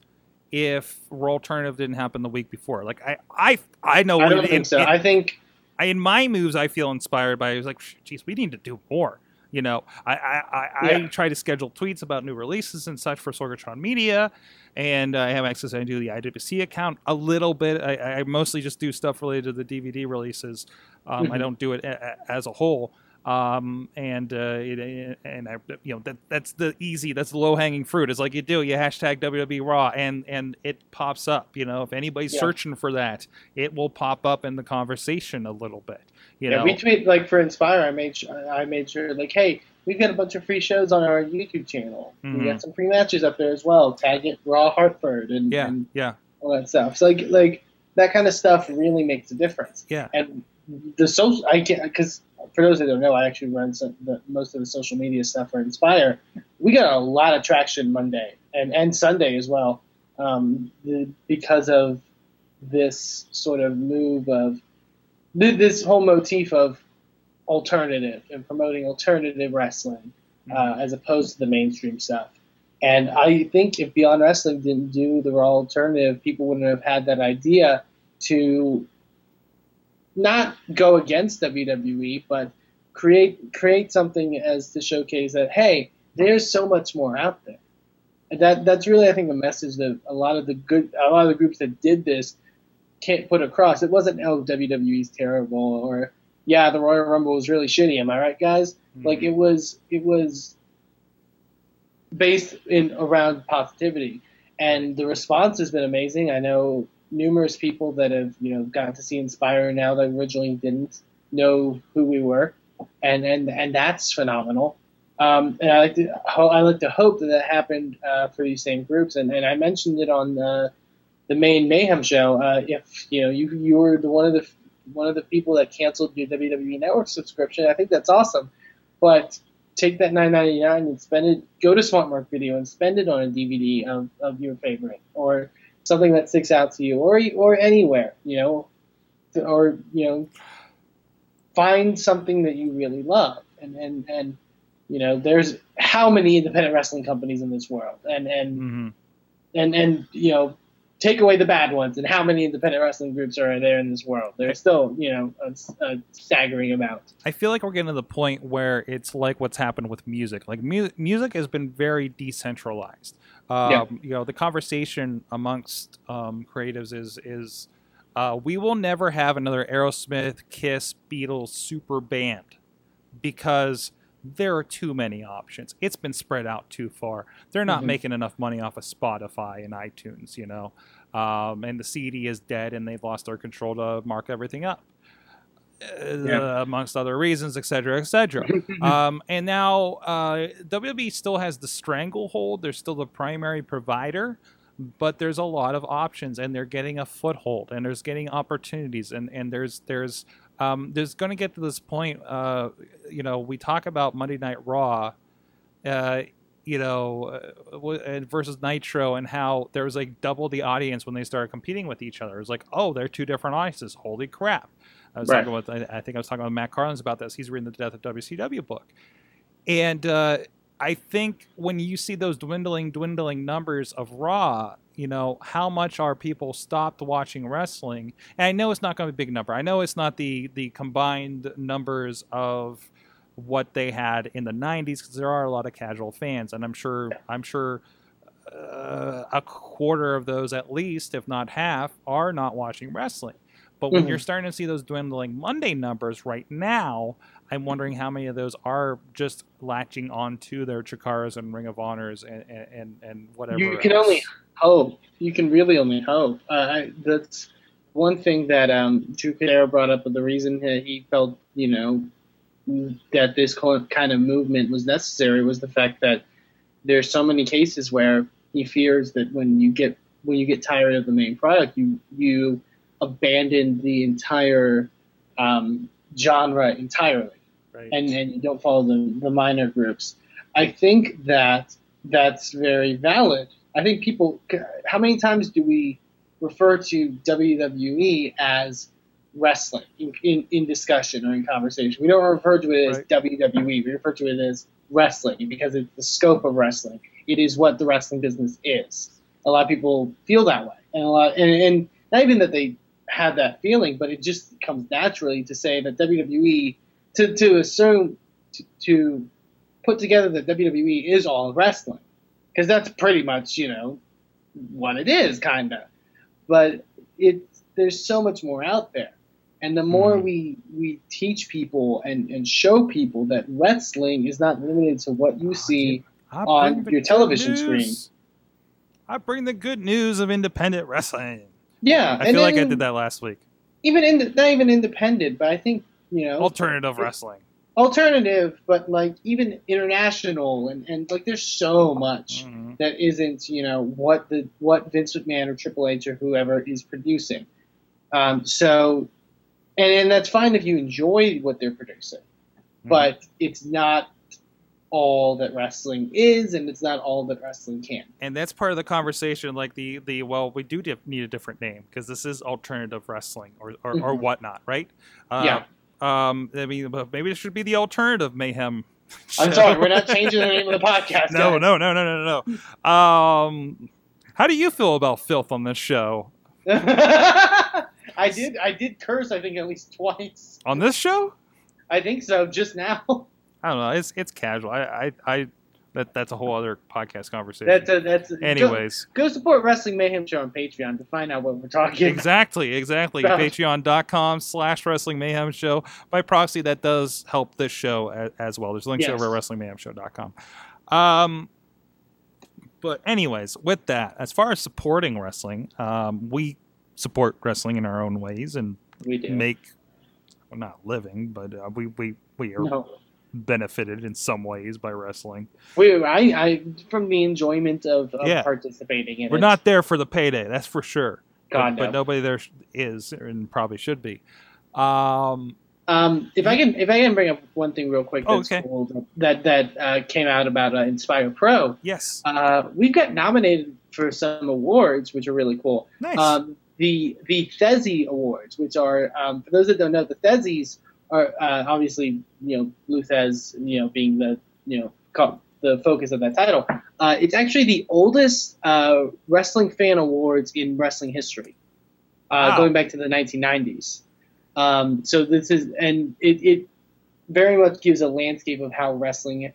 S1: if Raw Alternative didn't happen the week before? Like I, I, I know
S2: I don't
S1: it-
S2: think so.
S1: it-
S2: I think
S1: I, in my moves, I feel inspired by. it. was like, geez, we need to do more. You know, I I, I, I try to schedule tweets about new releases and such for Sorgatron Media, and uh, I have access. I do the IWC account a little bit. I, I mostly just do stuff related to the DVD releases. Um, I
S2: Mhm.
S1: don't do it a, a- as a whole. Um, and uh, it, and I, you know that that's the easy, that's the low hanging fruit. It's like you do, you hashtag WWE Raw, and and it pops up. You know, if anybody's
S2: Yeah.
S1: searching for that, it will pop up in the conversation a little bit. You
S2: yeah,
S1: know,
S2: we tweet like for Inspire. I made sure, I made sure like, hey, we've got a bunch of free shows on our YouTube channel.
S1: Mhm.
S2: We got some free matches up there as well. Tag it Raw Hartford and,
S1: yeah,
S2: and
S1: yeah,
S2: all that stuff. So like like that kind of stuff really makes a difference.
S1: yeah.
S2: And the social, I can because for those that don't know, I actually run some, the, most of the social media stuff for Inspire. We got a lot of traction Monday and and Sunday as well, um, the, because of this sort of move of this whole motif of alternative and promoting alternative wrestling uh, as opposed to the mainstream stuff. And I think if Beyond Wrestling didn't do the Raw alternative, people wouldn't have had that idea to not go against WWE, but create create something as to showcase that hey, there's so much more out there. And that that's really I think the message that a lot of the good a lot of the groups that did this can't put across. It wasn't oh WWE's terrible or yeah the Royal Rumble was really shitty. Am I right, guys? Mm-hmm. Like it was it was based in around positivity, and the response has been amazing. I know numerous people that have you know gotten to see Inspire now that originally didn't know who we were, and and and that's phenomenal. Um, and I like to I like to hope that that happened uh, for these same groups, and, and I mentioned it on the the main Mayhem show. Uh, if you know you you were the one of the one of the people that canceled your WWE Network subscription, I think that's awesome. But take that nine ninety nine and spend it. Go to Smart Mark Video and spend it on a DVD of, of your favorite or something that sticks out to you, or or anywhere, you know, or you know, find something that you really love. And and and you know, there's how many independent wrestling companies in this world, and and
S1: hmm
S2: and and you know take away the bad ones and how many independent wrestling groups are there in this world there's still you know a, a staggering amount
S1: I feel like we're getting to the point where it's like what's happened with music. Like mu- music has been very decentralized. Um,
S2: Yeah.
S1: You know, the conversation amongst um, creatives is is uh, we will never have another Aerosmith, Kiss, Beatles super band because there are too many options. It's been spread out too far. They're not
S2: Mhm.
S1: making enough money off of Spotify and iTunes, you know. Um, and the CD is dead, and they've lost their control to mark everything up uh,
S2: Yeah.
S1: amongst other reasons, et cetera, et cetera. [laughs] um, and now uh, WWE still has the stranglehold. They're still the primary provider, but there's a lot of options, and they're getting a foothold, and there's getting opportunities, and and there's there's um, there's going to get to this point. Uh, you know, we talk about Monday Night Raw. Uh, you know, uh, versus Nitro, and how there was like double the audience when they started competing with each other. It was like, oh, they're two different audiences. Holy crap! I was
S2: Right.
S1: talking with, I, I think I was talking with Matt Carlins about this. He's reading the Death of WCW book, and uh, I think when you see those dwindling, dwindling numbers of Raw, you know how much are people stopped watching wrestling? And I know it's not going to be a big number. I know it's not the the combined numbers of what they had in the 90s because there are a lot of casual fans and i'm sure i'm sure uh, a quarter of those at least if not half are not watching wrestling but when
S2: Mhm.
S1: you're starting to see those dwindling monday numbers right now i'm wondering how many of those are just latching onto their chikaras and ring of honors and and, and whatever
S2: you can
S1: else.
S2: only hope you can really only hope uh, I, that's one thing that um, Drew Cordeiro brought up the reason that he felt you know that this kind of movement was necessary was the fact that there's so many cases where he fears that when you get when you get tired of the main product, you you abandon the entire um, genre entirely,
S1: right
S2: and and don't follow the the minor groups. I think that that's very valid. I think people. How many times do we refer to WWE as wrestling in, in, in discussion or in conversation. We don't refer to it as
S1: Right.
S2: WWE. We refer to it as wrestling because it's the scope of wrestling. It is what the wrestling business is. A lot of people feel that way, and a lot, and, and not even that they have that feeling, but it just comes naturally to say that WWE to to assume to, to put together that WWE is all wrestling because that's pretty much you know what it is, kind of. But it there's so much more out there, and the more
S1: Mhm.
S2: we we teach people and and show people that wrestling is not limited to what you see. On your television screen.
S1: I bring the good news of independent wrestling.
S2: Yeah,
S1: I feel like I did that last week.
S2: Even in not even independent, but I think you know
S1: Alternative wrestling.
S2: alternative, but like even international and, and like there's so much
S1: Mhm.
S2: that isn't you know what the what Vince McMahon or Triple H or whoever is producing. Um, so, and and that's fine if you enjoy what they're producing,
S1: Mm-hmm.
S2: but it's not all that wrestling is, and it's not all that wrestling can.
S1: and that's part of the conversation like the the well we do need a different name because this is alternative wrestling or or, or
S2: Mhm.
S1: whatnot right uh,
S2: Yeah.
S1: um i mean but maybe it should be the alternative mayhem [laughs]
S2: I'm sorry, we're not changing the name of the podcast.
S1: no
S2: guys.
S1: no no no no no um how do you feel about filth on this show [laughs]
S2: I did. I did curse. I think at least twice.
S1: on this show
S2: I think so. Just now. [laughs]
S1: i don't know it's it's casual i i, I that that's a whole other podcast conversation
S2: That's a, that's. a-
S1: anyways
S2: Go, go support Wrestling Mayhem Show on Patreon to find out what we're talking. about.
S1: exactly exactly
S2: So- [laughs]
S1: patreon.com slash wrestling mayhem show by proxy that does help this show as, as well there's links
S2: Yes.
S1: over at wrestlingmayhemshow.com um but anyways with that as far as supporting wrestling um we support wrestling in our own ways and
S2: We do.
S1: make well, not living but uh, we we we are
S2: No.
S1: Benefited in some ways by wrestling
S2: We, I, I, from the enjoyment of, of
S1: Yeah.
S2: participating in
S1: we're
S2: it.
S1: not there for the payday that's for sure
S2: God,
S1: but, but nobody there is and probably should be um
S2: Um, if I can, if I can bring up one thing real quick
S1: Oh,
S2: that's
S1: okay.
S2: cool that that uh, came out about uh, Inspire Pro.
S1: yes
S2: Uh, we've got nominated for some awards, which are really cool.
S1: nice
S2: Um, the the Thesi Awards, which are um, for those that don't know, the Thesies uh, obviously you know Blue Thesz, you know being the you know co- the focus of that title. Uh, it's actually the oldest uh, wrestling fan awards in wrestling history, uh,
S1: Wow.
S2: going back to the 1990s. Um, so this is and it, it very much gives a landscape of how wrestling,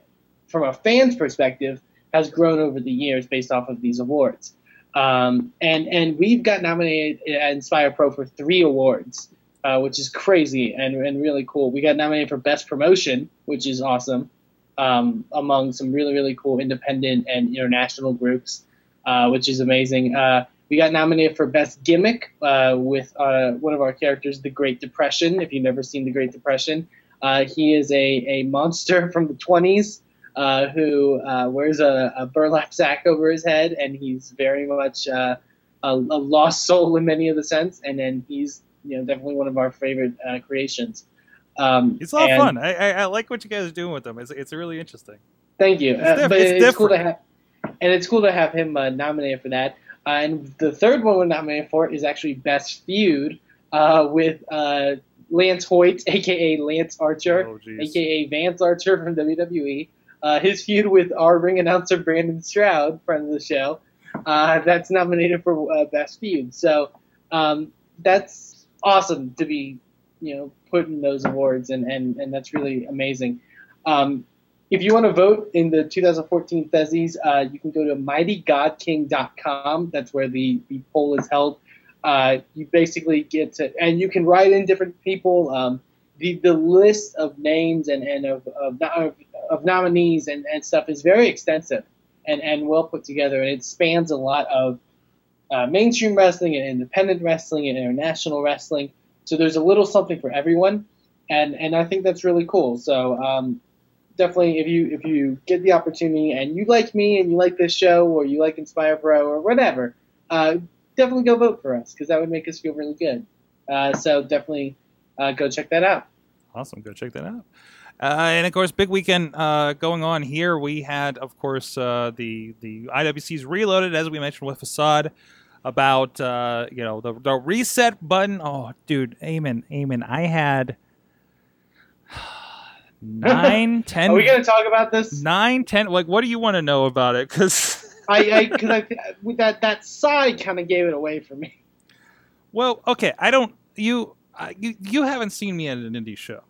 S2: from a fan's perspective, has grown over the years based off of these awards. Um, and and we've got nominated at Inspire Pro for three awards, uh, which is crazy and, and really cool. We got nominated for Best Promotion, which is awesome, um, among some really really cool independent and international groups, uh, which is amazing. Uh, we got nominated for Best Gimmick uh, with uh, one of our characters, the Great Depression. If you've never seen the Great Depression, uh, he is a, a monster [laughs] from the 20s uh, who wears a, a burlap sack over his head, and he's very much a, a lost soul in many of the sense. And then he's you know definitely one of our favorite uh, creations. Um,
S1: It's a lot of fun. I, I, I like what you guys are doing with them. It's, it's really interesting.
S2: Thank you.
S1: It's
S2: Uh, but
S1: it's
S2: it's, cool to have, and it's cool to have him uh, nominated for that. Uh, and the third one we're nominated for is actually Best Feud uh, with uh, Lance Hoyt, [laughs] aka Lance Archer,
S1: Oh,
S2: aka Vance Archer from WWE. Uh, his feud with our ring announcer Brandon Stroud, friend of the show, uh, that's nominated for uh, Best Feud. So um, that's awesome to be, you know, put in those awards, and, and, and that's really amazing. Um, if you want to vote in the 2014 Thesies, uh, you can go to mightygodking.com. That's where the, the poll is held. Uh, you basically get to, and you can write in different people. Um, the, the list of names and, and of, of, of, of nominees and, and stuff is very extensive and, and well put together, and it spans a lot of uh, mainstream wrestling and independent wrestling and international wrestling. So there's a little something for everyone, and and I think that's really cool. So um, definitely, if you if you get the opportunity and you like me and you like this show or you like Inspire Pro or whatever, uh, definitely go vote for us because that would make us feel really good. Uh, so definitely uh, go check that out.
S1: Awesome. Go check that out. Uh, and of course, big weekend uh, going on here. We had, of course, uh, the the IWC's Reloaded, as we mentioned with Facade, about uh, you know the, the reset button. Oh, dude, Amen, Amen. I had [laughs] nine, ten,
S2: Are we gonna talk about this?
S1: nine, ten. Like, what do you want to know about it? Because
S2: I because I, [laughs] with that that side kind of gave it away for me.
S1: Well, okay, I don't. You, uh, you, you haven't seen me at an indie show,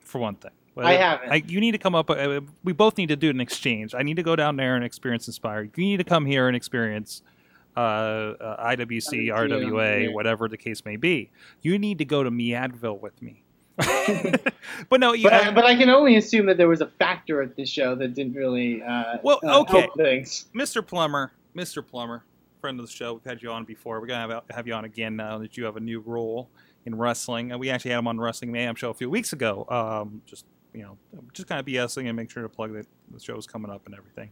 S1: for one thing. Well,
S2: I haven't.
S1: I, you need to come up. Uh, we both need to do an exchange. I need to go down there and experience Inspire. You need to come here and experience uh, uh, IWC,
S2: IWC,
S1: RWA,
S2: yeah.
S1: whatever the case may be. You need to go to Meadville with me. [laughs] [laughs] but no, you.
S2: But, I, but I can only assume that there was a factor at this show that didn't really. Uh,
S1: Well,
S2: uh,
S1: okay.
S2: help things.
S1: Mr. Plummer, Mr. Plummer, friend of the show. We've had you on before. We're gonna have, have you on again now that you have a new role in wrestling. And we actually had him on the Wrestling Mayhem show a few weeks ago. Um, just you know, just kind of BSing and make sure to plug that the show's coming up and everything.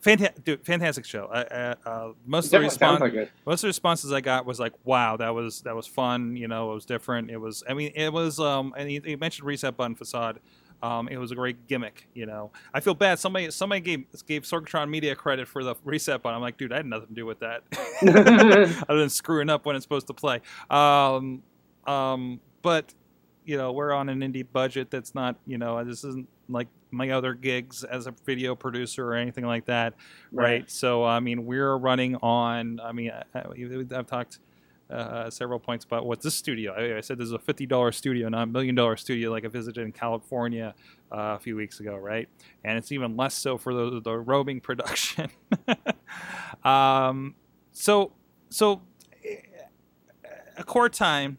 S1: Fantastic, dude, fantastic show. I, uh, most of the response,
S2: like
S1: most of the responses I got was like, "Wow, that was that was fun." You know, it was different. It was. I mean, it was. Um, and he, he mentioned reset button facade. Um, it was a great gimmick. You know, I feel bad. Somebody somebody gave gave Sorgatron Media credit for the reset button. I'm like, dude, I had nothing to do with that. [laughs] Other than screwing up when it's supposed to play. Um, um, but you know, we're on an indie budget that's not. You know, this isn't like my other gigs as a video producer or anything like that right?
S2: Right.
S1: So I mean, we're running on. I mean, I, I've talked uh, several points about what's this studio. I, I said this is a fifty dollar studio, not a million dollar studio like I visited in California uh, a few weeks ago, right? And it's even less so for the, the roaming [laughs] production. um, so so eh, a core time.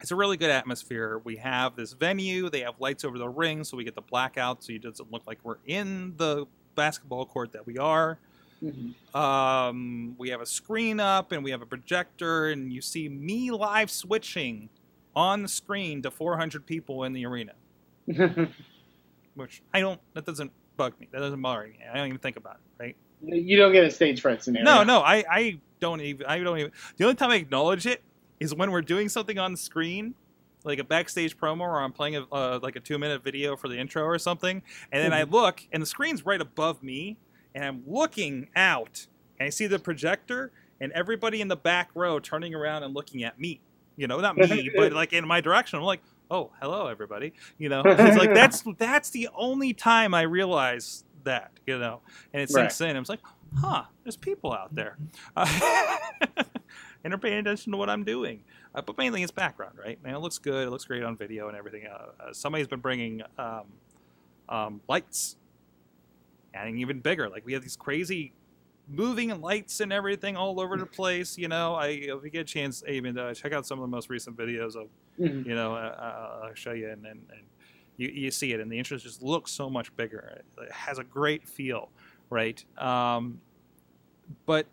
S1: It's a really good atmosphere. We have this venue. They have lights over the ring, so we get the blackout, so it doesn't look like we're in the basketball court that we are.
S2: Mhm.
S1: Um, we have a screen up and we have a projector, and you see me live switching on the screen to 400 people in the arena, [laughs] which I don't. That doesn't bug me. That doesn't bother me. I don't even think about it. Right?
S2: you don't get a stage fright scenario.
S1: No, no. I, I don't even. I don't even. The only time I acknowledge it is when we're doing something on the screen. Like a backstage promo, or I'm playing a, uh, like a two minute video for the intro or something, and then I look, and the screen's right above me, and I'm looking out, and I see the projector, and everybody in the back row turning around and looking at me. You know, not me, [laughs] but like in my direction. I'm like, oh, hello, everybody. You know, it's like that's [laughs] that's the only time I realize that. You know, and it sinks in. I was like, huh, there's people out there, uh, [laughs] and they're paying attention to what I'm doing. Uh, but mainly it's background, right? Man, it looks good. It looks great on video and everything. Uh, uh, somebody's been bringing um, um, lights, adding even bigger. Like we have these crazy moving lights and everything all over the place. You know, I if you get a chance, even uh, check out some of the most recent videos of
S2: Mhm.
S1: you know, uh, uh, I'll show you, and, and, and you, you see it, and the intro just looks so much bigger. It has a great feel, right? Um, but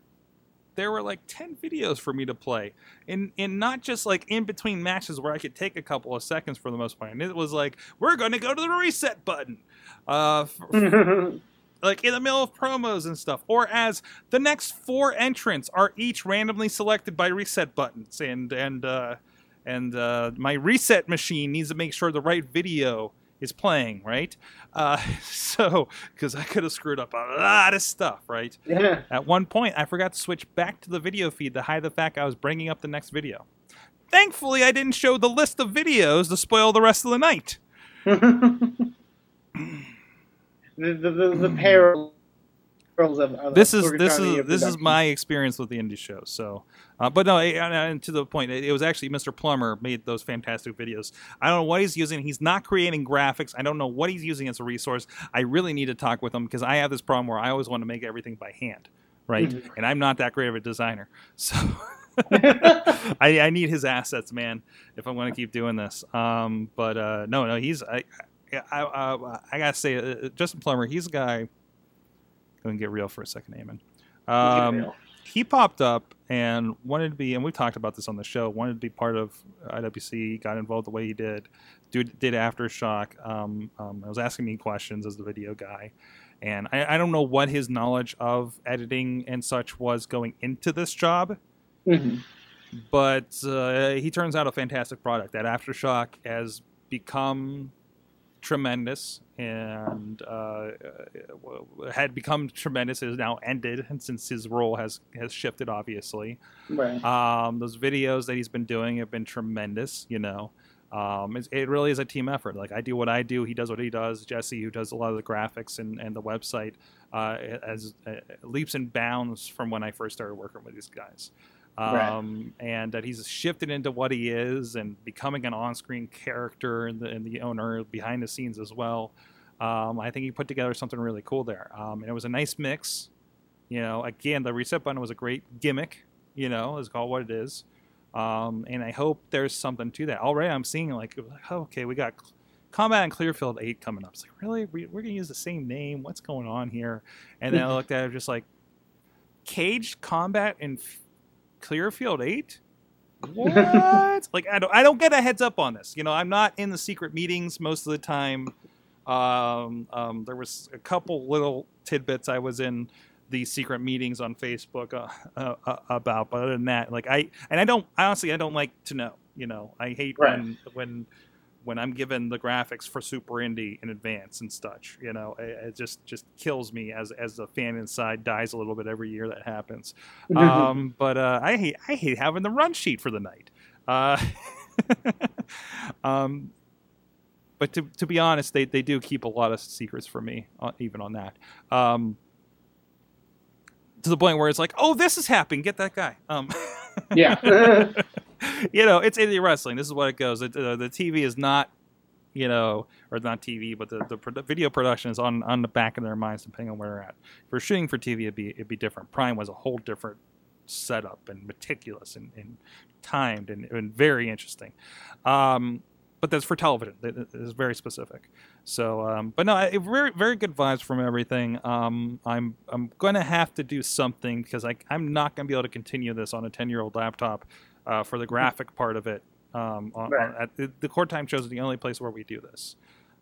S1: there were like 10 videos for me to play, and, and not just like in between matches where I could take a couple of seconds for the most part. And it was like, we're going to go to the reset button. Uh, f- [laughs] like in the middle of promos and stuff, or as the next four entrants are each randomly selected by reset buttons, and and uh, and uh, my reset machine needs to make sure the right video is playing, right? Uh, [laughs] so because I could have screwed up a lot of stuff, right?
S2: yeah.
S1: At one point, I forgot to switch back to the video feed to hide the fact I was bringing up the next video. Thankfully, I didn't show the list of videos to spoil the rest of the night. [laughs]
S2: the the the, the [clears throat] perils of, of
S1: this is this is this is my experience with the indie show. So, uh, but no, and, to the point, it, it was actually Mr. Plummer made those fantastic videos. I don't know what he's using. He's not creating graphics. I don't know what he's using as a resource. I really need to talk with him because I have this problem where I always want to make everything by hand, right?
S2: Mhm.
S1: And I'm not that great of a designer, [laughs] so. [laughs] I, I need his assets, man, if I'm going to keep doing this. Um, but uh, no, no, he's I, I, I, I gotta say, uh, Justin Plummer, he's a guy. To get real for a second, Eamon. Um, he popped up and wanted to be, and we've talked about this on the show. Wanted to be part of IWC, got involved the way he did. Dude did aftershock. Um, um, I was asking me questions as the video guy, and I, I don't know what his knowledge of editing and such was going into this job
S2: Mhm.
S1: but uh, he turns out a fantastic product. That aftershock has become tremendous and uh, uh, had become tremendous. It has now ended, and [laughs] since his role has has shifted, obviously.
S2: Right.
S1: Um, those videos that he's been doing have been tremendous. You know, um, it's, it really is a team effort. Like I do what I do, he does what he does. Jesse, who does a lot of the graphics and, and the website, uh, as uh, leaps and bounds from when I first started working with these guys. Um, and that he's shifted into what he is and becoming an on-screen character and the, and the owner behind the scenes as well. Um, I think he put together something really cool there, um, and it was a nice mix. You know, again, the reset button was a great gimmick. You know, is called what it is, um, and I hope there's something to that. Already, I'm seeing like, oh, okay, we got Combat in Clearfield 8 coming up. It's like, really? We, are going to use the same name? What's going on here? And then I [laughs] looked at it just like, Caged Combat in Clearfield 8? What? [laughs] like, I don't, I don't get a heads up on this. You know, I'm not in the secret meetings most of the time. Um, um, there was a couple little tidbits I was in the secret meetings on Facebook uh, uh, uh, about, but other than that, like I and I don't honestly I don't like to know. You know, I hate right. when when when I'm given the graphics for Super Indie in advance and such. You know, it, it, just just kills me as as the fan inside dies a little bit every year that happens. [laughs] um, but uh, I hate I hate having the run sheet for the night. Uh, [laughs] um, but to, to be honest, they, they do keep a lot of secrets from me, uh, even on that. Um, to the point where it's like, oh, this is happening. Get that guy. Um, [laughs]
S2: yeah. [laughs]
S1: you know, it's indie wrestling. This is what it goes. It, uh, the TV is not, you know, or not TV, but the, the video production is on on the back of their minds, depending on where they're at. If we're shooting for TV, it'd be it'd be different. Prime was a whole different setup and meticulous and, and timed and, and, very interesting. Um, but that's for television. It is very specific. So, um, but no, very very good vibes from everything. Um, I'm I'm going to have to do something because I, I'm not going to be able to continue this on a 10 year old laptop uh, for the graphic part of it. Um, on, right. on, at the, the Core Time shows are the only place where we do this.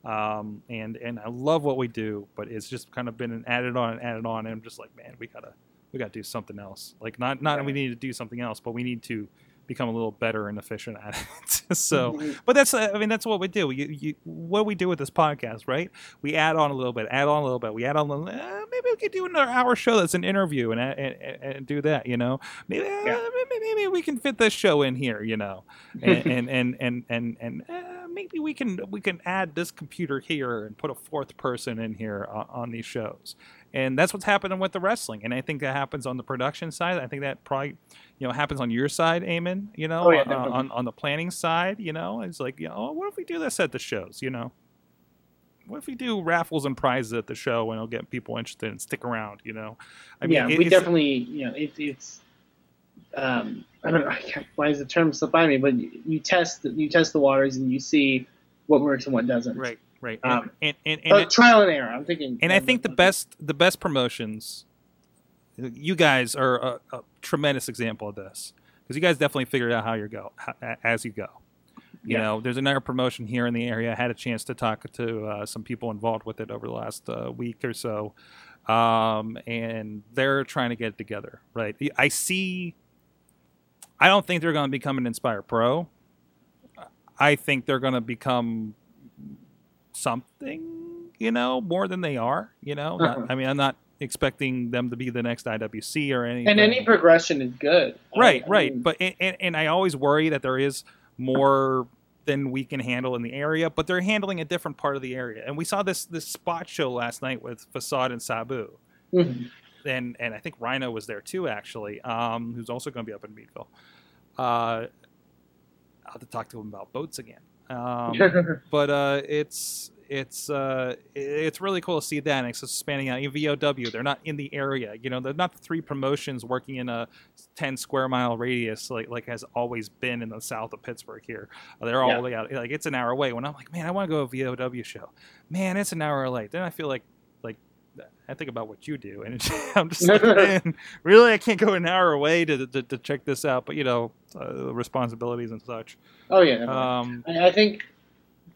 S1: Um, and and I love what we do, but it's just kind of been added on and added on, and I'm just like, man, we gotta we gotta do something else. Like not not right. we need to do something else, but we need to become a little better and efficient at it. [laughs] so, mm-hmm. but that's I mean that's what we do. You, you, what we do with this podcast, right? We add on a little bit, add on a little bit. We add on. Little, eh, maybe we could do another hour show that's an interview and and, and do that. You know, maybe, uh, yeah. uh, maybe, maybe we can fit this show in here. You know, and [laughs] and and and and, and uh, maybe we can we can add this computer here and put a fourth person in here on, on these shows and that's what's happening with the wrestling. And I think that happens on the production side. I think that probably, you know, happens on your side, Eamon. You know, oh, yeah, uh, on on the planning side. You know, it's like, you know, oh, what if we do this at the shows? You know, what if we do raffles and prizes at the show and it'll get people interested and stick around? You know,
S2: I mean, yeah, it, we definitely, you know, it, it's. Um, I don't know [laughs] why is the term slip by me, but you test you test the waters and you see what works and what doesn't.
S1: Right right. Um, and, and, and,
S2: and uh, trial and error. I'm thinking.
S1: And I think the best the best promotions. You guys are a, a tremendous example of this because you guys definitely figured out how you go how, as you go. You yeah. know, there's another promotion here in the area. I had a chance to talk to uh, some people involved with it over the last uh, week or so, um, and they're trying to get it together. Right? I see. I don't think they're going to become an Inspire Pro. I think they're going to become something, you know, more than they are. You know, uh-huh. not, I mean, I'm not expecting them to be the next IWC or anything.
S2: And any progression is good.
S1: Right, I, right. I mean, but and, and I always worry that there is more than we can handle in the area, but they're handling a different part of the area. And we saw this this spot show last night with Facade and Sabu. Mm-hmm. And and I think Rhino was there too, actually, um, who's also going to be up in Meadville. Uh, I'll have to talk to him about boats again. Um, [laughs] but uh, it's it's uh, it's really cool to see that and it's expanding out. In VOW, they're not in the area. You know, they're not the three promotions working in a 10 square mile radius like like has always been in the south of Pittsburgh here. They're all yeah. the way out. Like it's an hour away. When I'm like, man, I want to go to a VOW show. Man, it's an hour late. Then I feel like I think about what you do, and [laughs] I'm just like, man, really, I can't go an hour away to, to, to check this out. But you know, uh, responsibilities and such.
S2: Oh yeah, um, I, I think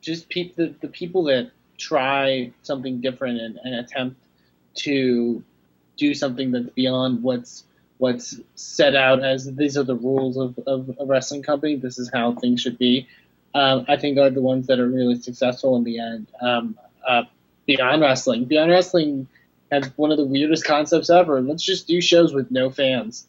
S2: just pe- the the people that try something different and, and attempt to do something that's beyond what's what's set out as these are the rules of, of a wrestling company. This is how things should be. Um, I think are the ones that are really successful in the end. Um, uh, Beyond Wrestling, Beyond Wrestling has one of the weirdest concepts ever. Let's just do shows with no fans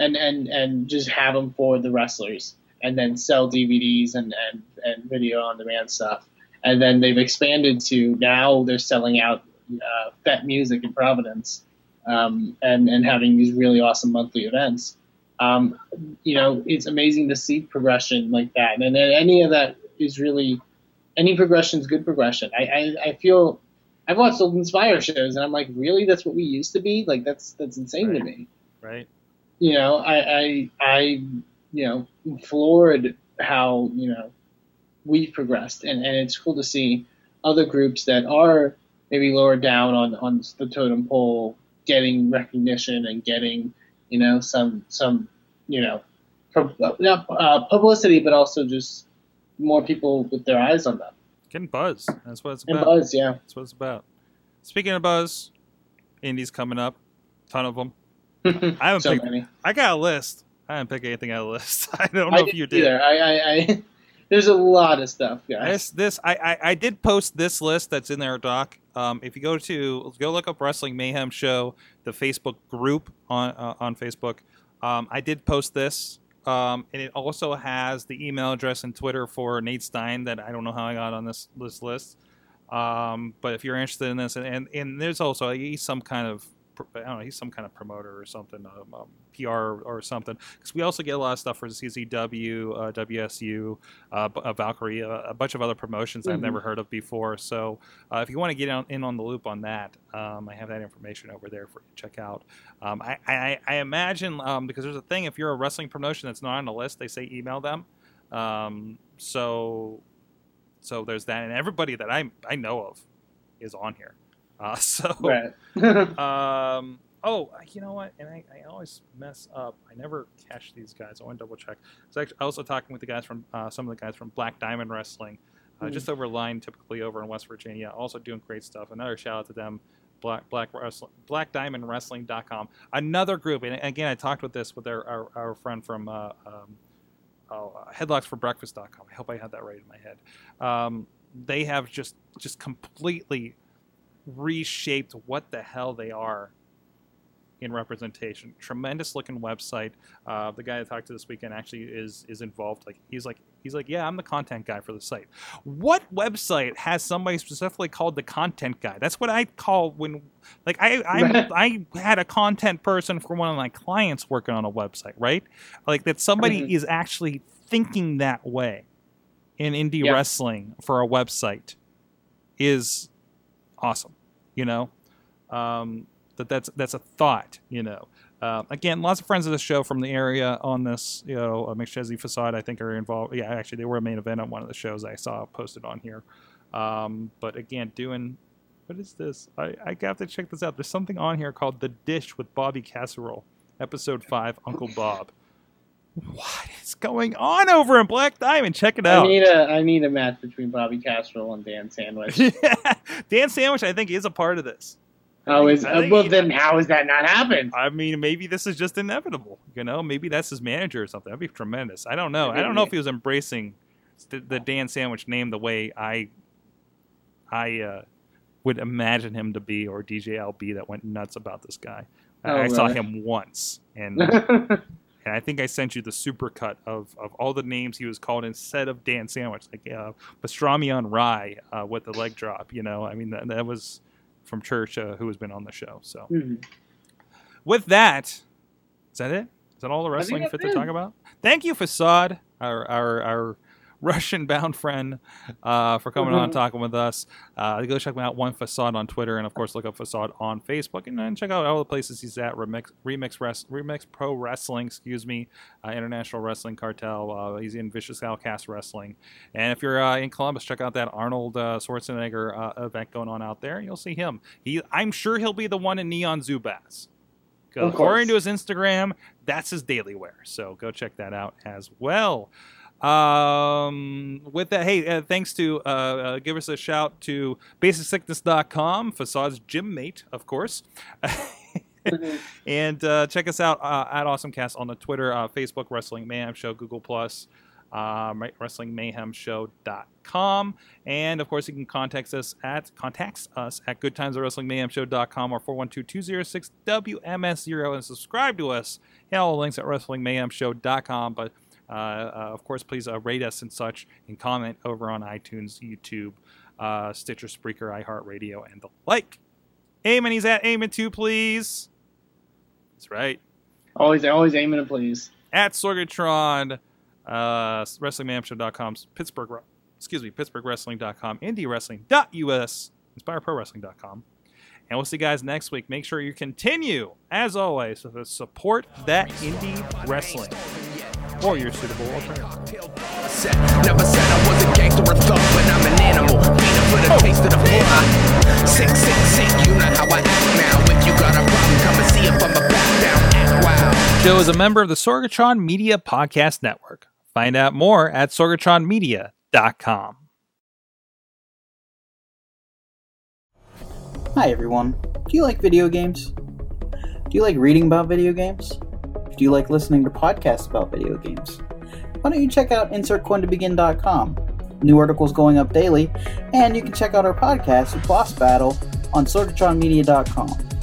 S2: and and and just have them for the wrestlers, and then sell DVDs and and and video on demand stuff. And then they've expanded to now they're selling out uh, Fete Music in Providence, um, and and having these really awesome monthly events. um, you know, it's amazing to see progression like that, and then any of that is really any progression is good progression. I, I, I feel I've watched old Inspire shows, and I'm like, really, that's what we used to be? Like that's that's insane
S1: Right.
S2: to me.
S1: Right.
S2: You know, I, I I you know floored how you know we've progressed, and, and it's cool to see other groups that are maybe lower down on on the totem pole getting recognition and getting you know some some you know pub, not uh, publicity, but also just more people with their eyes on them
S1: Getting buzz. That's what it's about.
S2: and buzz. Yeah.
S1: That's what it's about. Speaking of buzz, indies coming up. Ton of them. [laughs] I haven't
S2: so
S1: picked.
S2: many.
S1: I got a list. I didn't pick anything out of the list. [laughs] I don't know
S2: I
S1: if you did.
S2: Either. I, I, I [laughs] there's a lot of stuff, guys.
S1: This, this, I, I, I did post this list that's in there, Doc. Um, if you go to go look up Wrestling Mayhem Show, the Facebook group on uh, on Facebook, um, I did post this, um, and it also has the email address and Twitter for Nate Stein that I don't know how I got on this this list. Um, but if you're interested in this, and, and, and there's also some kind of I don't know, he's some kind of promoter or something, um, um, PR or something. Because we also get a lot of stuff for CZW, uh, WSU, uh, uh, Valkyrie, uh, a bunch of other promotions I've
S2: Mhm.
S1: never heard of before. So uh, if you want to get on, in on the loop on that, um, I have that information over there for you to check out. Um, I, I, I imagine um, because there's a thing if you're a wrestling promotion that's not on the list, they say email them. Um, so so there's that, and everybody that I I know of is on here. Uh, [laughs] so
S2: Right. [laughs]
S1: um, oh, you know what? And I, I always mess up. I never catch these guys. I want to double check. So I was also talking with the guys from uh, some of the guys from Black Diamond Wrestling, uh,
S2: Mhm.
S1: just over line, typically over in West Virginia. Also doing great stuff. Another shout out to them. Black Black Wrestling, BlackDiamondWrestling.com. Another group, and again, I talked with this with our our, our friend from uh, um, oh, uh, HeadlocksForBreakfast.com. I hope I had that right in my head. Um, they have just just completely reshaped what the hell they are in representation. Tremendous looking website. Uh, the guy I talked to this weekend actually is is involved. Like he's like he's like yeah, I'm the content guy for the site. What website has somebody specifically called the content guy? That's what I call when like I I [laughs] I had a content person for one of my clients working on a website, right? Like that somebody
S2: Mhm.
S1: is actually thinking that way in indie
S2: Yeah.
S1: wrestling for a website is awesome. You know, um, that that's that's a thought. You know, uh, again, lots of friends of the show from the area on this. You know, uh, McChesney Facade, I think, are involved. Yeah, actually, they were a main event on one of the shows I saw posted on here. Um, but again, doing what is this? I I have to check this out. There's something on here called the Dish with Bobby Casserole, episode five, Uncle Bob. What is going on over in Black Diamond? Check it out.
S2: I need a I need a match between Bobby Casserole and Dan Sandwich. [laughs]
S1: yeah, Dan Sandwich, I think, is a part of this.
S2: Oh, is
S1: I
S2: uh, well then how has that not happened?
S1: I mean, maybe this is just inevitable. You know, maybe that's his manager or something. That'd be tremendous. I don't know. I don't know if he was embracing the, the Dan Sandwich name the way I, I uh, would imagine him to be, or DJ LB that went nuts about this guy. I,
S2: Oh,
S1: I saw
S2: really?
S1: him once, and [laughs] and I think I sent you the supercut of, of all the names he was called instead of Dan Sandwich, like uh, Pastrami on Rye uh, with the leg drop. You know, I mean that, that was from Church, uh, who has been on the show. So
S2: Mhm.
S1: with that, is that it? Is that all the wrestling fit to talk about? Thank you, Facade, our our, our Russian-bound friend, uh, for coming on and
S2: Mhm.
S1: talking with us. Uh, go check him out, One Facade on Twitter, and of course, look up Facade on Facebook, and then check out all the places he's at. Remix, Remix, Rest, Remix Pro Wrestling, excuse me, uh, International Wrestling Cartel. Uh, he's in Vicious Outcast Wrestling, and if you're uh, in Columbus, check out that Arnold uh, Schwarzenegger uh, event going on out there. You'll see him. He, I'm sure he'll be the one in Neon Zubaz. According to his Instagram, that's his daily wear. So go check that out as well. Um, with that, hey, uh, thanks to uh, uh, give us a shout to basicsickness.com, Facade's gym mate, of course. [laughs] and uh, check us out uh, at AwesomeCast on the Twitter, uh, Facebook, Wrestling Mayhem Show, Google Plus, um, WrestlingMayhemShow.com, and of course you can contact us at contacts us at GoodTimesAtWrestlingMayhemShow.com or 412-206-WMS0 and subscribe to us. And all the links at WrestlingMayhemShow.com. But of course, please uh, rate us and such and comment over on iTunes, YouTube, uh, Stitcher, Spreaker, iHeartRadio, and the like. Eamon, he's at Eamon2, please. That's right.
S2: Always, always aiming to please.
S1: At Sorgatron, uh, WrestlingMayhemShow.com, Pittsburgh, excuse me, PittsburghWrestling.com, IndieWrestling.us, InspireProWrestling.com. And we'll see you guys next week. Make sure you continue, as always, to support that indie wrestling or your suitable alternative.
S4: Never said I was a gangster or thug, but I'm an animal. Feeding for the taste of the floor. Sick, sick, sick, you know how I act now. If you got a problem, come and see if I'm a back down. Act wild.
S1: Show is a member of the Sorgatron Media Podcast Network. Find out more at sorgatronmedia.com.
S5: Hi everyone. Do you like video games? Do you like reading about video games? Do you like listening to podcasts about video games? Why don't you check out insertcointobegin.com? New articles going up daily, and you can check out our podcast, Boss Battle, on sorgatronmedia.com.